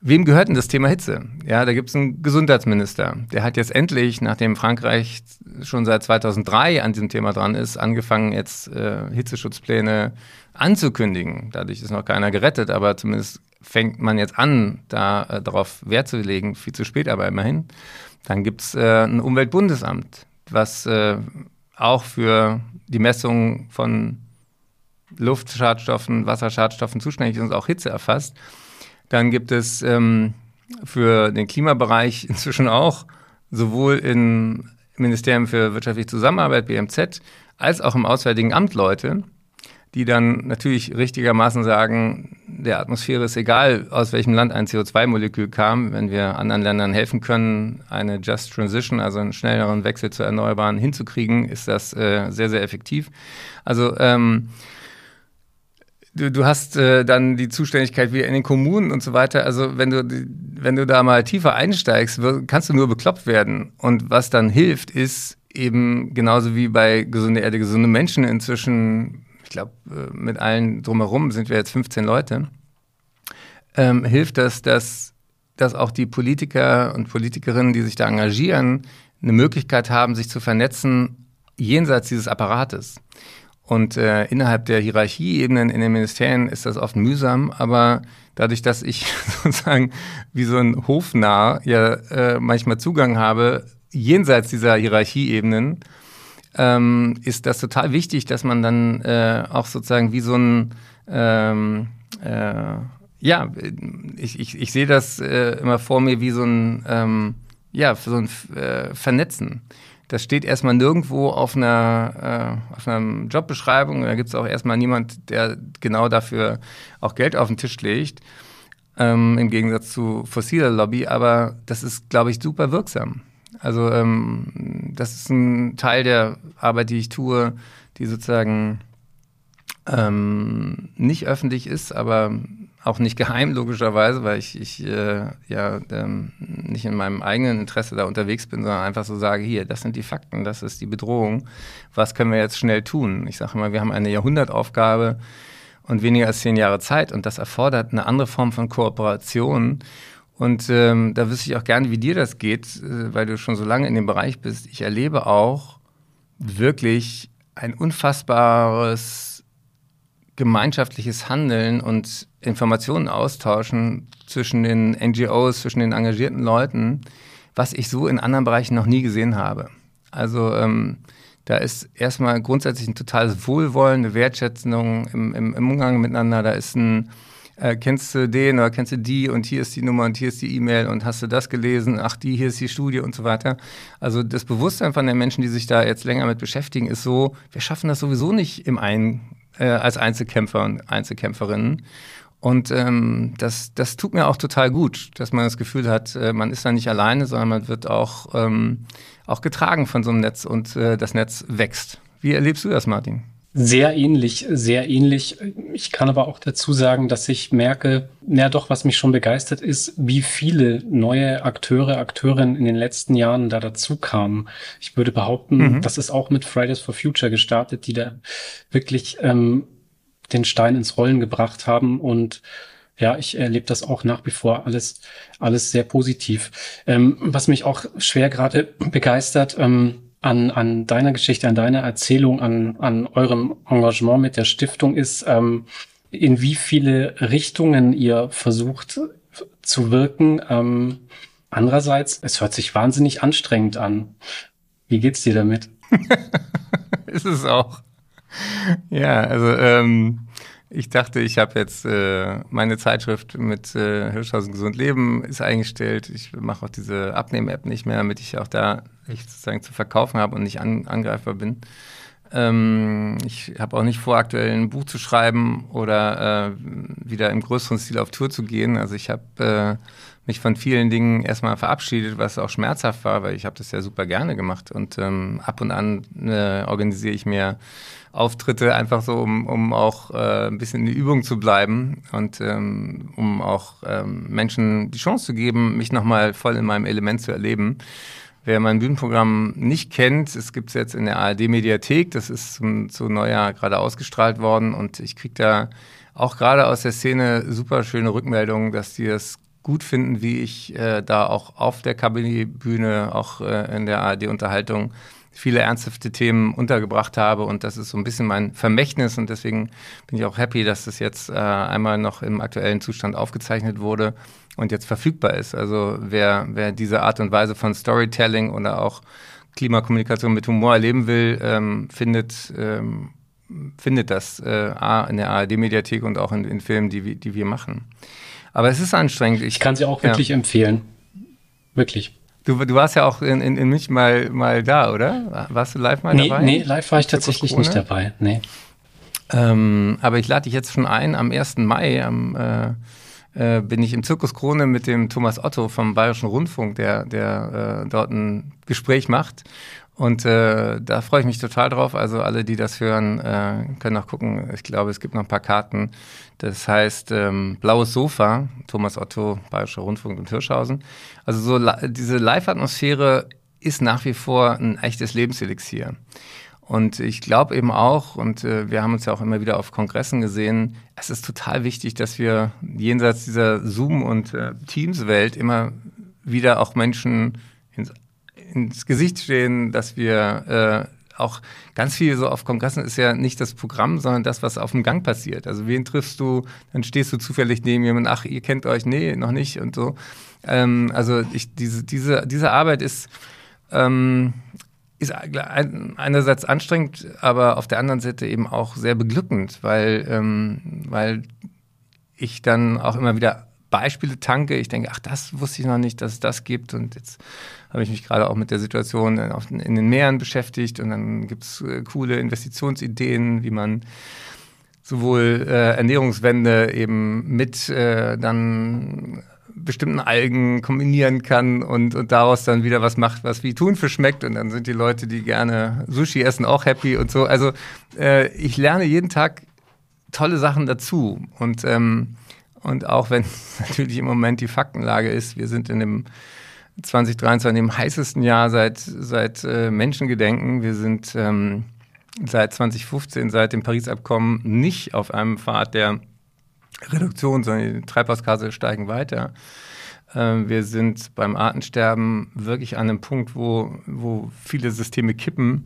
Speaker 1: Wem gehört denn das Thema Hitze? Ja, da gibt es einen Gesundheitsminister. Der hat jetzt endlich, nachdem Frankreich schon seit 2003 an diesem Thema dran ist, angefangen, jetzt äh, Hitzeschutzpläne anzukündigen. Dadurch ist noch keiner gerettet, aber zumindest fängt man jetzt an, da äh, darauf Wert zu legen. Viel zu spät, aber immerhin. Dann gibt es äh, ein Umweltbundesamt, was äh, auch für die Messung von Luftschadstoffen, Wasserschadstoffen zuständig ist und auch Hitze erfasst. Dann gibt es ähm, für den Klimabereich inzwischen auch sowohl im Ministerium für wirtschaftliche Zusammenarbeit, BMZ, als auch im Auswärtigen Amt Leute, die dann natürlich richtigermaßen sagen, der Atmosphäre ist egal, aus welchem Land ein CO2-Molekül kam, wenn wir anderen Ländern helfen können, eine Just Transition, also einen schnelleren Wechsel zu Erneuerbaren hinzukriegen, ist das äh, sehr, sehr effektiv. Also ähm, du, du hast äh, dann die Zuständigkeit wie in den Kommunen und so weiter. Also wenn du, wenn du da mal tiefer einsteigst, kannst du nur bekloppt werden. Und was dann hilft, ist eben genauso wie bei gesunde Erde, gesunde Menschen inzwischen, ich glaube, äh, mit allen drumherum sind wir jetzt 15 Leute, ähm, hilft das, dass, dass auch die Politiker und Politikerinnen, die sich da engagieren, eine Möglichkeit haben, sich zu vernetzen jenseits dieses Apparates. Und äh, innerhalb der Hierarchieebenen in den Ministerien ist das oft mühsam, aber dadurch, dass ich sozusagen wie so ein Hofnarr ja äh, manchmal Zugang habe, jenseits dieser Hierarchieebenen, ähm, ist das total wichtig, dass man dann äh, auch sozusagen wie so ein ähm, äh, ja, ich, ich, ich sehe das äh, immer vor mir wie so ein ähm, ja, so ein äh, Vernetzen das steht erstmal nirgendwo auf einer, äh, auf einer Jobbeschreibung. Da gibt es auch erstmal niemand, der genau dafür auch Geld auf den Tisch legt, ähm, im Gegensatz zu fossiler Lobby. Aber das ist, glaube ich, super wirksam. Also ähm, das ist ein Teil der Arbeit, die ich tue, die sozusagen ähm, nicht öffentlich ist, aber auch nicht geheim, logischerweise, weil ich, ich äh, ja ähm, nicht in meinem eigenen Interesse da unterwegs bin, sondern einfach so sage, hier, das sind die Fakten, das ist die Bedrohung, was können wir jetzt schnell tun? Ich sage immer, wir haben eine Jahrhundertaufgabe und weniger als zehn Jahre Zeit und das erfordert eine andere Form von Kooperation. Und ähm, da wüsste ich auch gerne, wie dir das geht, äh, weil du schon so lange in dem Bereich bist. Ich erlebe auch wirklich ein unfassbares gemeinschaftliches Handeln und Informationen austauschen zwischen den NGOs, zwischen den engagierten Leuten, was ich so in anderen Bereichen noch nie gesehen habe. Also ähm, da ist erstmal grundsätzlich ein totales Wohlwollen, eine Wertschätzung im, im, im Umgang miteinander. Da ist ein, äh, kennst du den oder kennst du die und hier ist die Nummer und hier ist die E-Mail und hast du das gelesen, ach die, hier ist die Studie und so weiter. Also das Bewusstsein von den Menschen, die sich da jetzt länger mit beschäftigen, ist so, wir schaffen das sowieso nicht im einen äh, als Einzelkämpfer und Einzelkämpferinnen. Und ähm, das, das tut mir auch total gut, dass man das Gefühl hat, äh, man ist da nicht alleine, sondern man wird auch, ähm, auch getragen von so einem Netz und äh, das Netz wächst. Wie erlebst du das, Martin?
Speaker 3: Sehr ähnlich, sehr ähnlich. Ich kann aber auch dazu sagen, dass ich merke, na doch, was mich schon begeistert ist, wie viele neue Akteure, Akteurinnen in den letzten Jahren da dazu kamen. Ich würde behaupten, mhm. das ist auch mit Fridays for Future gestartet, die da wirklich ähm, den Stein ins Rollen gebracht haben und ja, ich erlebe das auch nach wie vor alles, alles sehr positiv. Ähm, was mich auch schwer gerade begeistert, ähm, an, an deiner Geschichte, an deiner Erzählung, an, an eurem Engagement mit der Stiftung ist, ähm, in wie viele Richtungen ihr versucht zu wirken. Ähm, andererseits, es hört sich wahnsinnig anstrengend an. Wie geht's dir damit?
Speaker 1: ist es auch. Ja, also ähm, ich dachte, ich habe jetzt äh, meine Zeitschrift mit äh, Hirschhausen Gesund Leben ist eingestellt. Ich mache auch diese Abnehmen-App nicht mehr, damit ich auch da ich sozusagen zu verkaufen habe und nicht an, angreifbar bin. Ähm, ich habe auch nicht vor, aktuell ein Buch zu schreiben oder äh, wieder im größeren Stil auf Tour zu gehen. Also ich habe äh, mich von vielen Dingen erstmal verabschiedet, was auch schmerzhaft war, weil ich habe das ja super gerne gemacht. Und ähm, ab und an äh, organisiere ich mir Auftritte, einfach so, um, um auch äh, ein bisschen in die Übung zu bleiben und ähm, um auch ähm, Menschen die Chance zu geben, mich nochmal voll in meinem Element zu erleben. Wer mein Bühnenprogramm nicht kennt, es gibt es jetzt in der ARD-Mediathek, das ist zum, zu Neujahr gerade ausgestrahlt worden und ich kriege da auch gerade aus der Szene super schöne Rückmeldungen, dass die das gut finden, wie ich äh, da auch auf der Kabinetbühne, auch äh, in der ARD-Unterhaltung viele ernsthafte Themen untergebracht habe und das ist so ein bisschen mein Vermächtnis und deswegen bin ich auch happy, dass das jetzt äh, einmal noch im aktuellen Zustand aufgezeichnet wurde und jetzt verfügbar ist. Also wer, wer diese Art und Weise von Storytelling oder auch Klimakommunikation mit Humor erleben will, ähm, findet, ähm, findet das äh, in der ARD-Mediathek und auch in den Filmen, die, die wir machen. Aber es ist anstrengend.
Speaker 3: Ich, ich kann sie auch wirklich ja. empfehlen. Wirklich.
Speaker 1: Du, du warst ja auch in, in, in München mal, mal da, oder? Warst du live mal
Speaker 3: nee,
Speaker 1: dabei?
Speaker 3: Nee, live war ich tatsächlich nicht dabei. Nee.
Speaker 1: Ähm, aber ich lade dich jetzt schon ein, am 1. Mai am, äh, äh, bin ich im Zirkus Krone mit dem Thomas Otto vom Bayerischen Rundfunk, der, der äh, dort ein Gespräch macht. Und äh, da freue ich mich total drauf. Also alle, die das hören, äh, können auch gucken. Ich glaube, es gibt noch ein paar Karten. Das heißt ähm, Blaues Sofa, Thomas Otto, Bayerischer Rundfunk und Hirschhausen. Also so diese Live-Atmosphäre ist nach wie vor ein echtes Lebenselixier. Und ich glaube eben auch, und äh, wir haben uns ja auch immer wieder auf Kongressen gesehen, es ist total wichtig, dass wir jenseits dieser Zoom- und äh, Teams-Welt immer wieder auch Menschen ins Gesicht stehen, dass wir äh, auch ganz viel so auf Kongressen ist ja nicht das Programm, sondern das, was auf dem Gang passiert. Also wen triffst du, dann stehst du zufällig neben jemandem, ach, ihr kennt euch, nee, noch nicht und so. Ähm, also ich, diese, diese, diese Arbeit ist, ähm, ist einerseits anstrengend, aber auf der anderen Seite eben auch sehr beglückend, weil, ähm, weil ich dann auch immer wieder Beispiele tanke. Ich denke, ach, das wusste ich noch nicht, dass es das gibt. Und jetzt habe ich mich gerade auch mit der Situation in den Meeren beschäftigt. Und dann gibt es äh, coole Investitionsideen, wie man sowohl äh, Ernährungswende eben mit äh, dann bestimmten Algen kombinieren kann und, und daraus dann wieder was macht, was wie Thunfisch schmeckt. Und dann sind die Leute, die gerne Sushi essen, auch happy und so. Also äh, ich lerne jeden Tag tolle Sachen dazu. Und, ähm, und auch wenn natürlich im Moment die Faktenlage ist, wir sind in dem 2023 in dem heißesten Jahr seit, seit äh, Menschengedenken. Wir sind ähm, seit 2015, seit dem Paris-Abkommen, nicht auf einem Pfad der Reduktion, sondern die Treibhausgase steigen weiter. Ähm, wir sind beim Artensterben wirklich an einem Punkt, wo, wo viele Systeme kippen.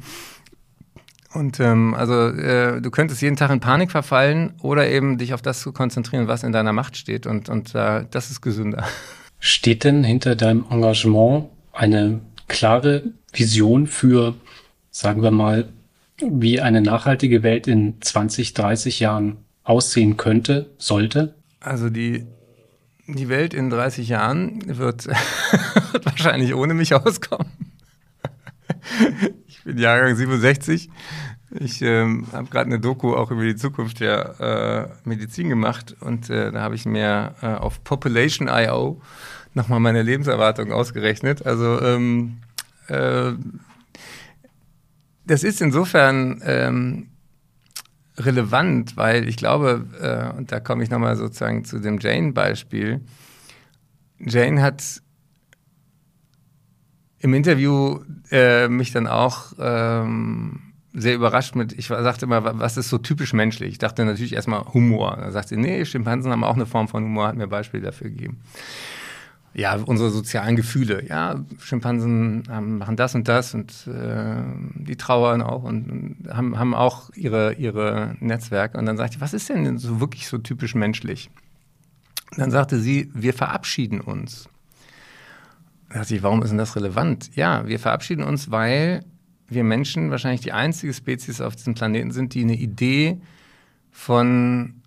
Speaker 1: Und ähm, also äh, du könntest jeden Tag in Panik verfallen oder eben dich auf das zu konzentrieren, was in deiner Macht steht. Und, und äh, das ist gesünder.
Speaker 3: Steht denn hinter deinem Engagement eine klare Vision für, sagen wir mal, wie eine nachhaltige Welt in 20, 30 Jahren aussehen könnte, sollte?
Speaker 1: Also die, die Welt in 30 Jahren wird, wird wahrscheinlich ohne mich auskommen. ich bin Jahrgang 67. Ich ähm, habe gerade eine Doku auch über die Zukunft der äh, Medizin gemacht und äh, da habe ich mir äh, auf Population.io nochmal meine Lebenserwartung ausgerechnet. Also ähm, äh, das ist insofern ähm, relevant, weil ich glaube, äh, und da komme ich nochmal sozusagen zu dem Jane-Beispiel, Jane hat im Interview äh, mich dann auch ähm, sehr überrascht mit, ich sagte immer, was ist so typisch menschlich? Ich dachte natürlich erstmal Humor. Da sagt sie, nee, Schimpansen haben auch eine Form von Humor, hat mir Beispiele dafür gegeben ja, unsere sozialen Gefühle. Ja, Schimpansen haben, machen das und das und äh, die trauern auch und, haben, haben auch ihre, ihre Netzwerke. Und dann sagte ich, was ist denn so wirklich so typisch menschlich? Und dann sagte sie, wir verabschieden uns. Da dachte ich, warum ist denn das relevant? Ja, wir verabschieden uns, weil wir Menschen wahrscheinlich die einzige Spezies auf diesem Planeten sind, die eine Idee von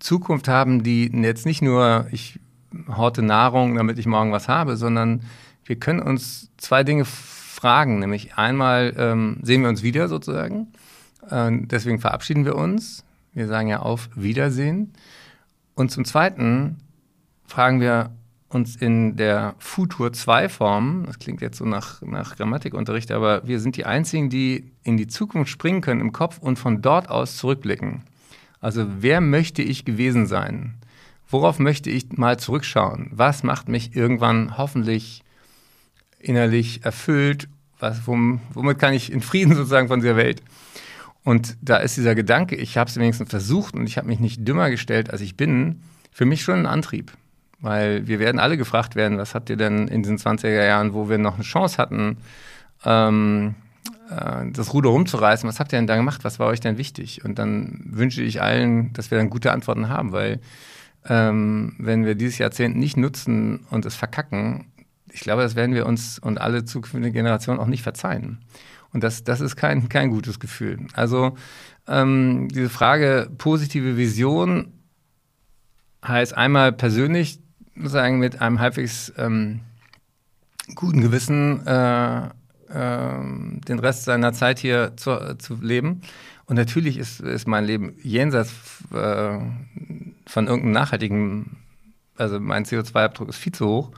Speaker 1: Zukunft haben, die jetzt nicht nur, ich Horte Nahrung, damit ich morgen was habe, sondern wir können uns zwei Dinge fragen. Nämlich einmal ähm, sehen wir uns wieder sozusagen. Äh, deswegen verabschieden wir uns. Wir sagen ja auf Wiedersehen. Und zum Zweiten fragen wir uns in der Futur 2 Form, das klingt jetzt so nach, nach Grammatikunterricht, aber wir sind die Einzigen, die in die Zukunft springen können im Kopf und von dort aus zurückblicken. Also wer möchte ich gewesen sein? Worauf möchte ich mal zurückschauen? Was macht mich irgendwann hoffentlich innerlich erfüllt? Was, womit kann ich in Frieden sozusagen von dieser Welt? Und da ist dieser Gedanke, ich habe es wenigstens versucht und ich habe mich nicht dümmer gestellt, als ich bin, für mich schon ein Antrieb. Weil wir werden alle gefragt werden, was habt ihr denn in diesen 20er Jahren, wo wir noch eine Chance hatten, ähm, äh, das Ruder rumzureißen, was habt ihr denn da gemacht? Was war euch denn wichtig? Und dann wünsche ich allen, dass wir dann gute Antworten haben, weil ähm, wenn wir dieses Jahrzehnt nicht nutzen und es verkacken, ich glaube, das werden wir uns und alle zukünftigen Generationen auch nicht verzeihen. Und das, das ist kein, kein gutes Gefühl. Also ähm, diese Frage positive Vision heißt einmal persönlich sagen mit einem halbwegs ähm, guten Gewissen äh, äh, den Rest seiner Zeit hier zu, zu leben. Und natürlich ist, ist mein Leben jenseits äh, von irgendeinem nachhaltigen, also mein CO2-Abdruck ist viel zu hoch.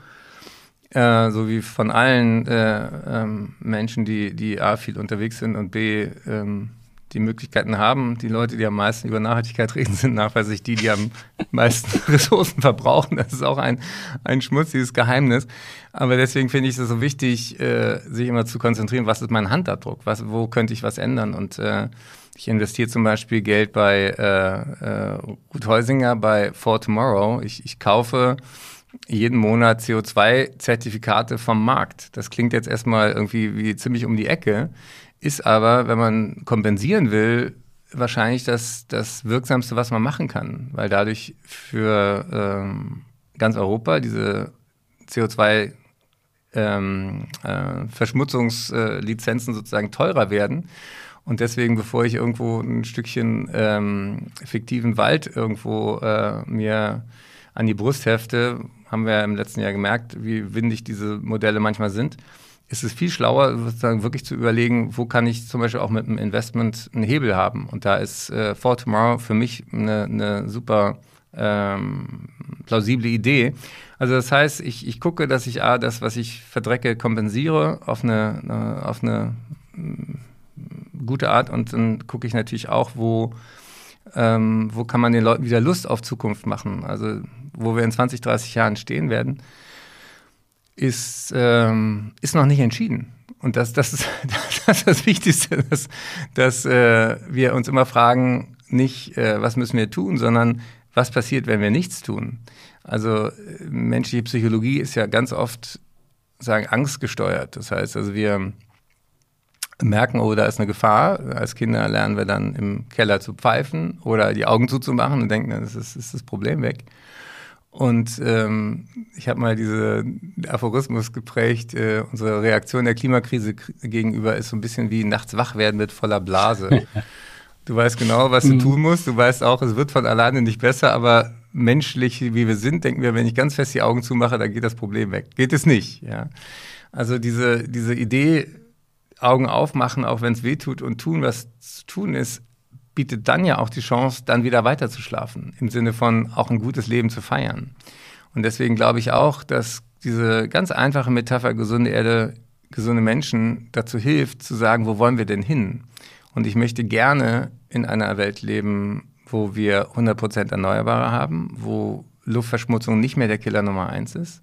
Speaker 1: Äh, so wie von allen äh, ähm, Menschen, die, die A viel unterwegs sind und B ähm, die Möglichkeiten haben. Die Leute, die am meisten über Nachhaltigkeit reden, sind nachweislich die, die am meisten Ressourcen verbrauchen. Das ist auch ein, ein schmutziges Geheimnis. Aber deswegen finde ich es so wichtig, äh, sich immer zu konzentrieren, was ist mein Handabdruck? Was, wo könnte ich was ändern? Und äh, ich investiere zum Beispiel Geld bei äh, äh, Ruth Heusinger bei For Tomorrow. Ich, ich kaufe jeden Monat CO2-Zertifikate vom Markt. Das klingt jetzt erstmal irgendwie wie ziemlich um die Ecke, ist aber, wenn man kompensieren will, wahrscheinlich das, das Wirksamste, was man machen kann, weil dadurch für ähm, ganz Europa diese CO2 ähm, äh, Verschmutzungslizenzen sozusagen teurer werden und deswegen, bevor ich irgendwo ein Stückchen ähm, fiktiven Wald irgendwo äh, mir an die Brust hefte, haben wir im letzten Jahr gemerkt, wie windig diese Modelle manchmal sind. Ist es viel schlauer, sozusagen wirklich zu überlegen, wo kann ich zum Beispiel auch mit einem Investment einen Hebel haben. Und da ist äh, For Tomorrow für mich eine, eine super ähm, plausible Idee. Also das heißt, ich, ich gucke, dass ich A, das, was ich verdrecke, kompensiere auf eine, eine auf eine gute Art und dann gucke ich natürlich auch, wo, ähm, wo kann man den Leuten wieder Lust auf Zukunft machen. Also wo wir in 20, 30 Jahren stehen werden ist, ähm, ist noch nicht entschieden. Und das, das, ist, das ist das Wichtigste, dass, dass äh, wir uns immer fragen, nicht, äh, was müssen wir tun, sondern was passiert, wenn wir nichts tun. Also menschliche Psychologie ist ja ganz oft, sagen, angstgesteuert. Das heißt, also wir merken, oh, da ist eine Gefahr. Als Kinder lernen wir dann im Keller zu pfeifen oder die Augen zuzumachen und denken, das ist, ist das Problem weg. Und ähm, ich habe mal diese Aphorismus geprägt, äh, unsere Reaktion der Klimakrise gegenüber ist so ein bisschen wie nachts wach werden mit voller Blase. Du weißt genau, was du mhm. tun musst. Du weißt auch, es wird von alleine nicht besser, aber menschlich, wie wir sind, denken wir, wenn ich ganz fest die Augen zumache, dann geht das Problem weg. Geht es nicht, ja. Also diese, diese Idee, Augen aufmachen, auch wenn es weh tut und tun, was zu tun ist, bietet dann ja auch die Chance, dann wieder weiter zu schlafen, im Sinne von auch ein gutes Leben zu feiern. Und deswegen glaube ich auch, dass diese ganz einfache Metapher gesunde Erde, gesunde Menschen dazu hilft, zu sagen, wo wollen wir denn hin? Und ich möchte gerne in einer Welt leben, wo wir 100% Erneuerbare haben, wo Luftverschmutzung nicht mehr der Killer Nummer eins ist.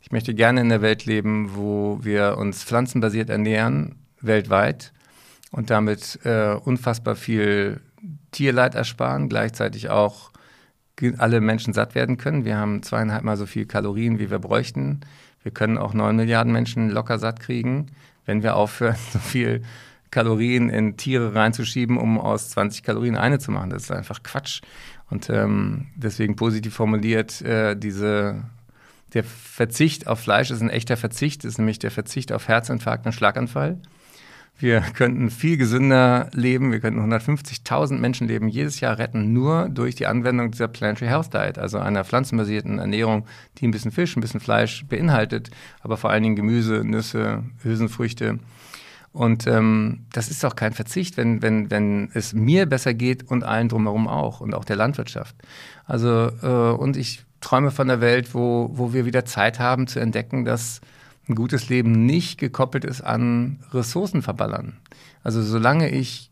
Speaker 1: Ich möchte gerne in einer Welt leben, wo wir uns pflanzenbasiert ernähren, weltweit, und damit äh, unfassbar viel Tierleid ersparen, gleichzeitig auch alle Menschen satt werden können. Wir haben zweieinhalb Mal so viel Kalorien, wie wir bräuchten. Wir können auch neun Milliarden Menschen locker satt kriegen, wenn wir aufhören, so viel Kalorien in Tiere reinzuschieben, um aus 20 Kalorien eine zu machen. Das ist einfach Quatsch. Und ähm, deswegen positiv formuliert, äh, diese, der Verzicht auf Fleisch ist ein echter Verzicht, ist nämlich der Verzicht auf Herzinfarkt und Schlaganfall. Wir könnten viel gesünder leben. Wir könnten 150.000 Menschenleben jedes Jahr retten, nur durch die Anwendung dieser Planetary Health Diet, also einer pflanzenbasierten Ernährung, die ein bisschen Fisch, ein bisschen Fleisch beinhaltet, aber vor allen Dingen Gemüse, Nüsse, Hülsenfrüchte. Und ähm, das ist auch kein Verzicht, wenn, wenn, wenn es mir besser geht und allen drumherum auch und auch der Landwirtschaft. Also, äh, und ich träume von der Welt, wo, wo wir wieder Zeit haben zu entdecken, dass ein gutes Leben nicht gekoppelt ist an Ressourcen verballern. Also solange ich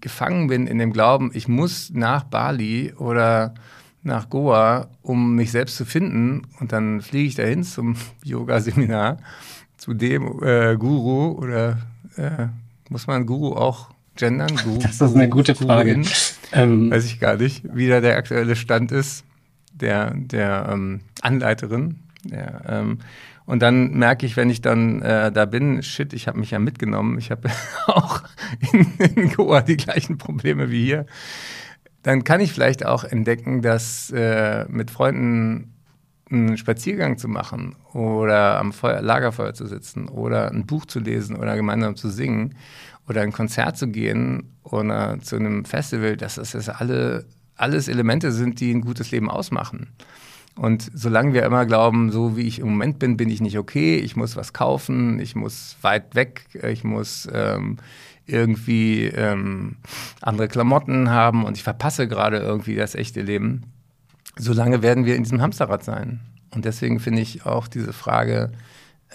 Speaker 1: gefangen bin in dem Glauben, ich muss nach Bali oder nach Goa, um mich selbst zu finden, und dann fliege ich dahin zum Yoga-Seminar, zu dem äh, Guru oder äh, muss man Guru auch gendern? Guru,
Speaker 3: das ist eine gute Frage.
Speaker 1: Ähm, Weiß ich gar nicht, wie da der aktuelle Stand ist der, der ähm, Anleiterin. Der, ähm, und dann merke ich, wenn ich dann äh, da bin, shit, ich habe mich ja mitgenommen. Ich habe auch in, in Goa die gleichen Probleme wie hier. Dann kann ich vielleicht auch entdecken, dass äh, mit Freunden einen Spaziergang zu machen oder am Feuer, Lagerfeuer zu sitzen oder ein Buch zu lesen oder gemeinsam zu singen oder ein Konzert zu gehen oder zu einem Festival, dass das alle, alles Elemente sind, die ein gutes Leben ausmachen. Und solange wir immer glauben, so wie ich im Moment bin, bin ich nicht okay, ich muss was kaufen, ich muss weit weg, ich muss ähm, irgendwie ähm, andere Klamotten haben und ich verpasse gerade irgendwie das echte Leben, solange werden wir in diesem Hamsterrad sein. Und deswegen finde ich auch diese Frage,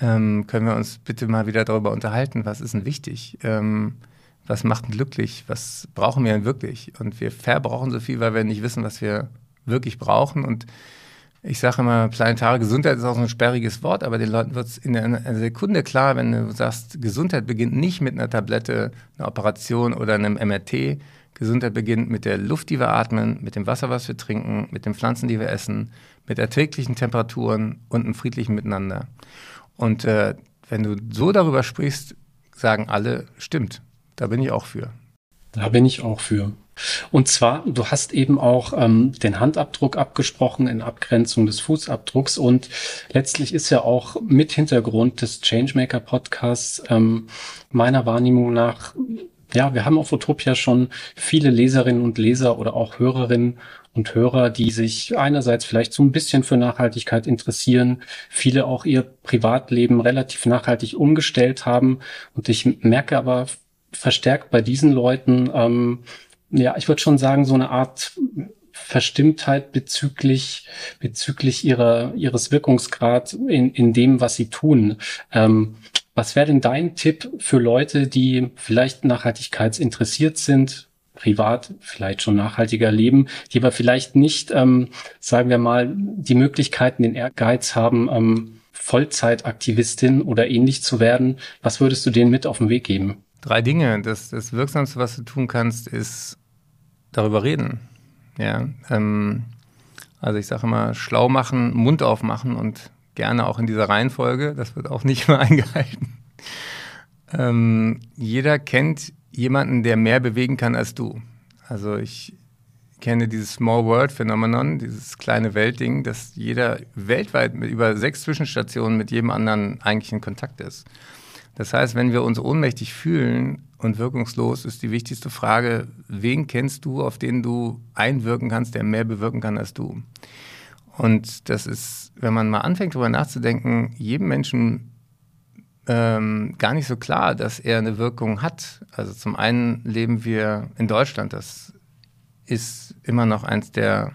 Speaker 1: ähm, können wir uns bitte mal wieder darüber unterhalten, was ist denn wichtig? Ähm, was macht denn glücklich? Was brauchen wir denn wirklich? Und wir verbrauchen so viel, weil wir nicht wissen, was wir wirklich brauchen. Und ich sage immer, planetare Gesundheit ist auch so ein sperriges Wort, aber den Leuten wird es in einer Sekunde klar, wenn du sagst, Gesundheit beginnt nicht mit einer Tablette, einer Operation oder einem MRT. Gesundheit beginnt mit der Luft, die wir atmen, mit dem Wasser, was wir trinken, mit den Pflanzen, die wir essen, mit erträglichen Temperaturen und einem friedlichen Miteinander. Und äh, wenn du so darüber sprichst, sagen alle, stimmt, da bin ich auch für.
Speaker 3: Da bin ich auch für. Und zwar, du hast eben auch ähm, den Handabdruck abgesprochen in Abgrenzung des Fußabdrucks und letztlich ist ja auch mit Hintergrund des Changemaker Podcasts ähm, meiner Wahrnehmung nach Ja, wir haben auf Utopia schon viele Leserinnen und Leser oder auch Hörerinnen und Hörer, die sich einerseits vielleicht so ein bisschen für Nachhaltigkeit interessieren, viele auch ihr Privatleben relativ nachhaltig umgestellt haben. Und ich merke aber verstärkt bei diesen Leuten, ähm, ja, ich würde schon sagen, so eine Art Verstimmtheit bezüglich, bezüglich ihrer, ihres Wirkungsgrad in, in dem, was sie tun. Ähm, was wäre denn dein Tipp für Leute, die vielleicht nachhaltigkeitsinteressiert sind, privat vielleicht schon nachhaltiger leben, die aber vielleicht nicht, ähm, sagen wir mal, die Möglichkeiten, den Ehrgeiz haben, ähm, Vollzeitaktivistin oder ähnlich zu werden? Was würdest du denen mit auf den Weg geben?
Speaker 1: Drei Dinge. Das, das Wirksamste, was du tun kannst, ist darüber reden. Ja, ähm, also ich sage immer, schlau machen, Mund aufmachen und gerne auch in dieser Reihenfolge. Das wird auch nicht mehr eingehalten. Ähm, jeder kennt jemanden, der mehr bewegen kann als du. Also ich kenne dieses Small World Phänomenon, dieses kleine Weltding, dass jeder weltweit mit über sechs Zwischenstationen mit jedem anderen eigentlich in Kontakt ist. Das heißt, wenn wir uns ohnmächtig fühlen und wirkungslos, ist die wichtigste Frage, wen kennst du, auf den du einwirken kannst, der mehr bewirken kann als du? Und das ist, wenn man mal anfängt, darüber nachzudenken, jedem Menschen ähm, gar nicht so klar, dass er eine Wirkung hat. Also zum einen leben wir in Deutschland, das ist immer noch eins der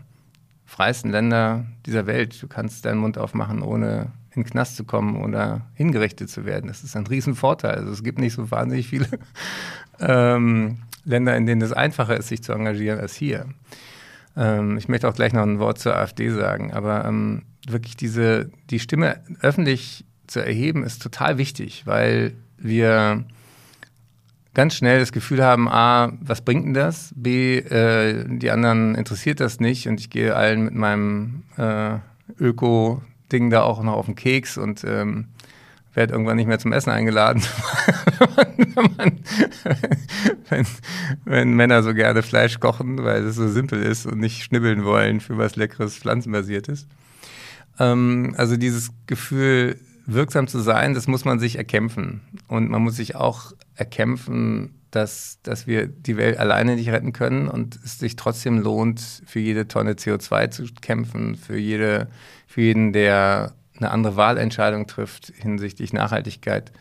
Speaker 1: freiesten Länder dieser Welt. Du kannst deinen Mund aufmachen, ohne in den Knast zu kommen oder hingerichtet zu werden. Das ist ein Riesenvorteil. Also es gibt nicht so wahnsinnig viele ähm, Länder, in denen es einfacher ist, sich zu engagieren als hier. Ähm, ich möchte auch gleich noch ein Wort zur AfD sagen, aber ähm, wirklich diese, die Stimme öffentlich zu erheben, ist total wichtig, weil wir ganz schnell das Gefühl haben, A, was bringt denn das? B, äh, die anderen interessiert das nicht und ich gehe allen mit meinem äh, Öko-Ding da auch noch auf den Keks und ähm, werde irgendwann nicht mehr zum Essen eingeladen, wenn, man, wenn, wenn, Männer so gerne Fleisch kochen, weil es so simpel ist und nicht schnibbeln wollen für was leckeres pflanzenbasiertes. Ähm, also dieses Gefühl, wirksam zu sein, das muss man sich erkämpfen. Und man muss sich auch erkämpfen, dass, dass wir die Welt alleine nicht retten können und es sich trotzdem lohnt, für jede Tonne CO2 zu kämpfen, für, jede, für jeden, der eine andere Wahlentscheidung trifft hinsichtlich Nachhaltigkeit,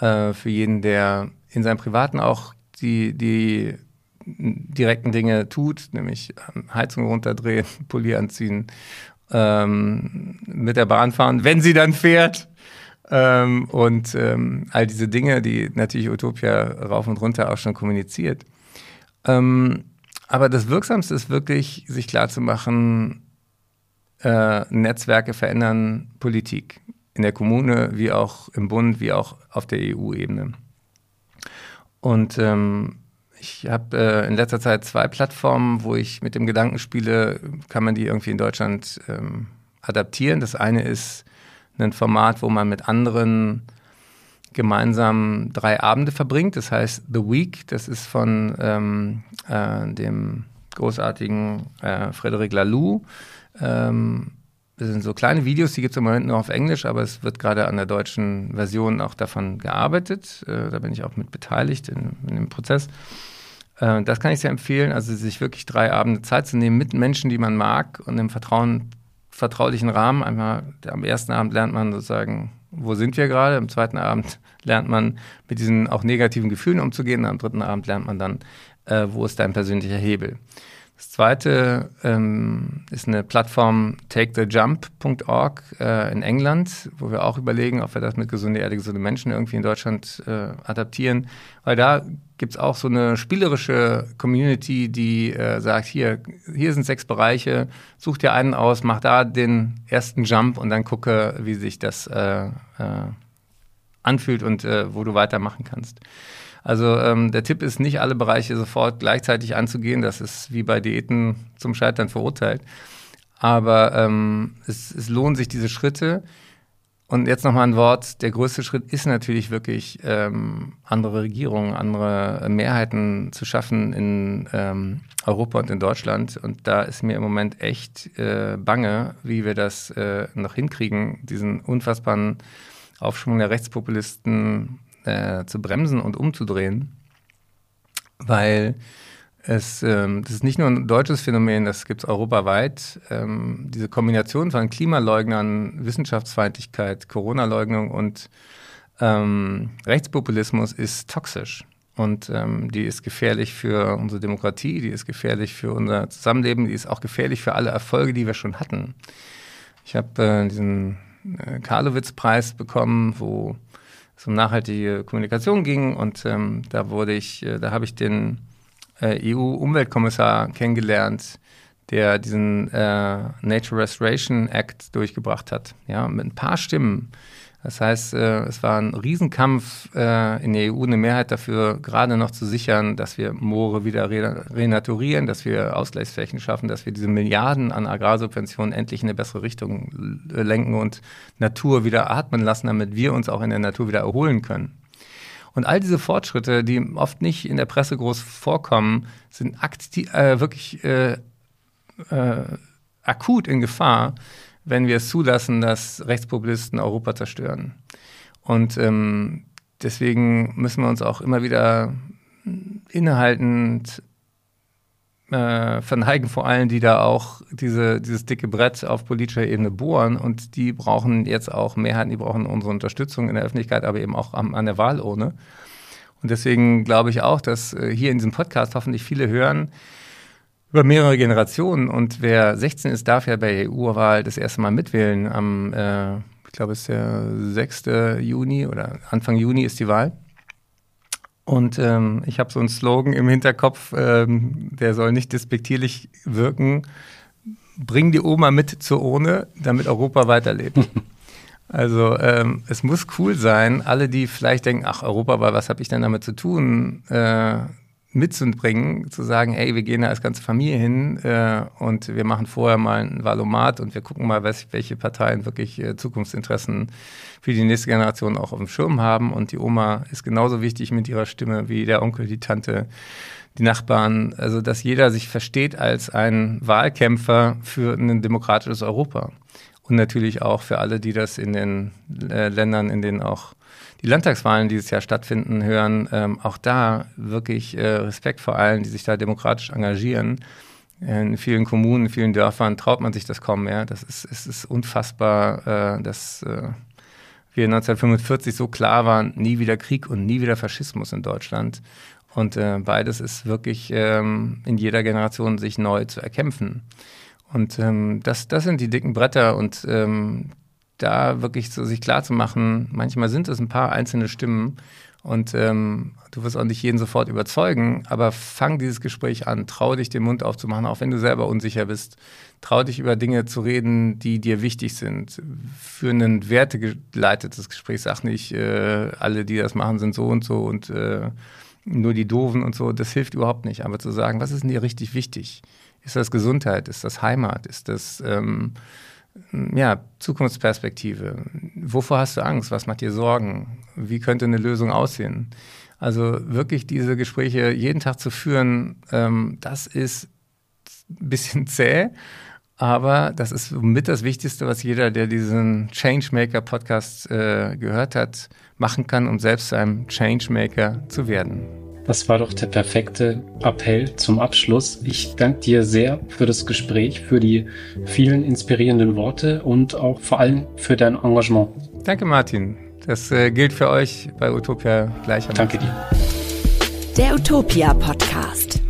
Speaker 1: äh, für jeden, der in seinem Privaten auch die, die direkten Dinge tut, nämlich Heizung runterdrehen, Pulli anziehen, ähm, mit der Bahn fahren, wenn sie dann fährt. Ähm, und ähm, all diese Dinge, die natürlich Utopia rauf und runter auch schon kommuniziert. Ähm, aber das Wirksamste ist wirklich, sich klarzumachen, äh, Netzwerke verändern Politik. In der Kommune, wie auch im Bund, wie auch auf der EU-Ebene. Und ähm, ich habe äh, in letzter Zeit zwei Plattformen, wo ich mit dem Gedanken spiele, kann man die irgendwie in Deutschland ähm, adaptieren. Das eine ist ein Format, wo man mit anderen gemeinsam drei Abende verbringt. Das heißt The Week. Das ist von ähm, äh, dem großartigen äh, Frederic Laloux. Ähm, das sind so kleine Videos, die gibt es im Moment nur auf Englisch, aber es wird gerade an der deutschen Version auch davon gearbeitet. Äh, da bin ich auch mit beteiligt in, in dem Prozess. Äh, das kann ich sehr empfehlen, also sich wirklich drei Abende Zeit zu nehmen mit Menschen, die man mag und im Vertrauen, vertraulichen Rahmen. Einmal am ersten Abend lernt man sozusagen, wo sind wir gerade? Am zweiten Abend lernt man mit diesen auch negativen Gefühlen umzugehen. Am dritten Abend lernt man dann, äh, wo ist dein persönlicher Hebel. Das zweite ähm, ist eine Plattform takethejump.org äh, in England, wo wir auch überlegen, ob wir das mit gesunde Erde, gesunde Menschen irgendwie in Deutschland äh, adaptieren. Weil da gibt es auch so eine spielerische Community, die äh, sagt, hier, hier sind sechs Bereiche, such dir einen aus, mach da den ersten Jump und dann gucke, wie sich das äh, äh, anfühlt und äh, wo du weitermachen kannst. Also ähm, der Tipp ist nicht alle Bereiche sofort gleichzeitig anzugehen. Das ist wie bei Diäten zum Scheitern verurteilt. Aber ähm, es, es lohnt sich diese Schritte. Und jetzt nochmal ein Wort. Der größte Schritt ist natürlich wirklich, ähm, andere Regierungen, andere Mehrheiten zu schaffen in ähm, Europa und in Deutschland. Und da ist mir im Moment echt äh, bange, wie wir das äh, noch hinkriegen, diesen unfassbaren Aufschwung der Rechtspopulisten äh, zu bremsen und umzudrehen. weil es, ähm, das ist nicht nur ein deutsches Phänomen, das gibt es europaweit. Ähm, diese Kombination von Klimaleugnern, Wissenschaftsfeindlichkeit, Corona-Leugnung und ähm, Rechtspopulismus ist toxisch. Und ähm, die ist gefährlich für unsere Demokratie, die ist gefährlich für unser Zusammenleben, die ist auch gefährlich für alle Erfolge, die wir schon hatten. Ich habe äh, diesen äh, Karlowitz-Preis bekommen, wo es um nachhaltige Kommunikation ging und ähm, da wurde ich, äh, da habe ich den äh, EU-Umweltkommissar kennengelernt, der diesen äh, Nature Restoration Act durchgebracht hat. Ja, mit ein paar Stimmen. Das heißt, äh, es war ein Riesenkampf äh, in der EU, eine Mehrheit dafür, gerade noch zu sichern, dass wir Moore wieder re renaturieren, dass wir Ausgleichsflächen schaffen, dass wir diese Milliarden an Agrarsubventionen endlich in eine bessere Richtung lenken und Natur wieder atmen lassen, damit wir uns auch in der Natur wieder erholen können. Und all diese Fortschritte, die oft nicht in der Presse groß vorkommen, sind äh, wirklich äh, äh, akut in Gefahr, wenn wir es zulassen, dass Rechtspopulisten Europa zerstören. Und ähm, deswegen müssen wir uns auch immer wieder innehaltend äh, verneigen vor allen, die da auch diese, dieses dicke Brett auf politischer Ebene bohren und die brauchen jetzt auch Mehrheiten, die brauchen unsere Unterstützung in der Öffentlichkeit, aber eben auch an, an der Wahlurne. Und deswegen glaube ich auch, dass äh, hier in diesem Podcast hoffentlich viele hören über mehrere Generationen und wer 16 ist, darf ja bei der EU-Wahl das erste Mal mitwählen. Am, äh, ich glaube, es ist der 6. Juni oder Anfang Juni ist die Wahl. Und ähm, ich habe so einen Slogan im Hinterkopf, ähm, der soll nicht despektierlich wirken. Bring die Oma mit zur Urne, damit Europa weiterlebt. also ähm, es muss cool sein, alle, die vielleicht denken, ach Europa, was habe ich denn damit zu tun? Äh, mitzubringen, zu sagen, ey, wir gehen da als ganze Familie hin äh, und wir machen vorher mal ein Valomat und wir gucken mal, was, welche Parteien wirklich äh, Zukunftsinteressen für die nächste Generation auch auf dem Schirm haben. Und die Oma ist genauso wichtig mit ihrer Stimme wie der Onkel, die Tante, die Nachbarn. Also, dass jeder sich versteht als ein Wahlkämpfer für ein demokratisches Europa. Und natürlich auch für alle, die das in den äh, Ländern, in denen auch die Landtagswahlen dieses Jahr stattfinden, hören, ähm, auch da wirklich äh, Respekt vor allen, die sich da demokratisch engagieren. In vielen Kommunen, in vielen Dörfern traut man sich das kaum mehr. Das ist, es ist unfassbar, äh, dass äh, wir 1945 so klar waren, nie wieder Krieg und nie wieder Faschismus in Deutschland. Und äh, beides ist wirklich ähm, in jeder Generation sich neu zu erkämpfen. Und ähm, das, das sind die dicken Bretter und ähm, da wirklich so sich klar zu machen, manchmal sind es ein paar einzelne Stimmen und ähm, du wirst auch nicht jeden sofort überzeugen, aber fang dieses Gespräch an, trau dich den Mund aufzumachen, auch wenn du selber unsicher bist. Trau dich über Dinge zu reden, die dir wichtig sind. Für ein wertegeleitetes Gespräch sag nicht, äh, alle, die das machen, sind so und so und äh, nur die Doofen und so. Das hilft überhaupt nicht. Aber zu sagen, was ist denn dir richtig wichtig? Ist das Gesundheit? Ist das Heimat? Ist das ähm, ja, Zukunftsperspektive. Wovor hast du Angst? Was macht dir Sorgen? Wie könnte eine Lösung aussehen? Also wirklich diese Gespräche jeden Tag zu führen, ähm, das ist ein bisschen zäh, aber das ist mit das Wichtigste, was jeder, der diesen Changemaker-Podcast äh, gehört hat, machen kann, um selbst zu einem Changemaker zu werden.
Speaker 3: Das war doch der perfekte Appell zum Abschluss. Ich danke dir sehr für das Gespräch, für die vielen inspirierenden Worte und auch vor allem für dein Engagement.
Speaker 1: Danke, Martin. Das äh, gilt für euch bei Utopia gleichermaßen.
Speaker 3: Danke dir.
Speaker 2: Der Utopia Podcast.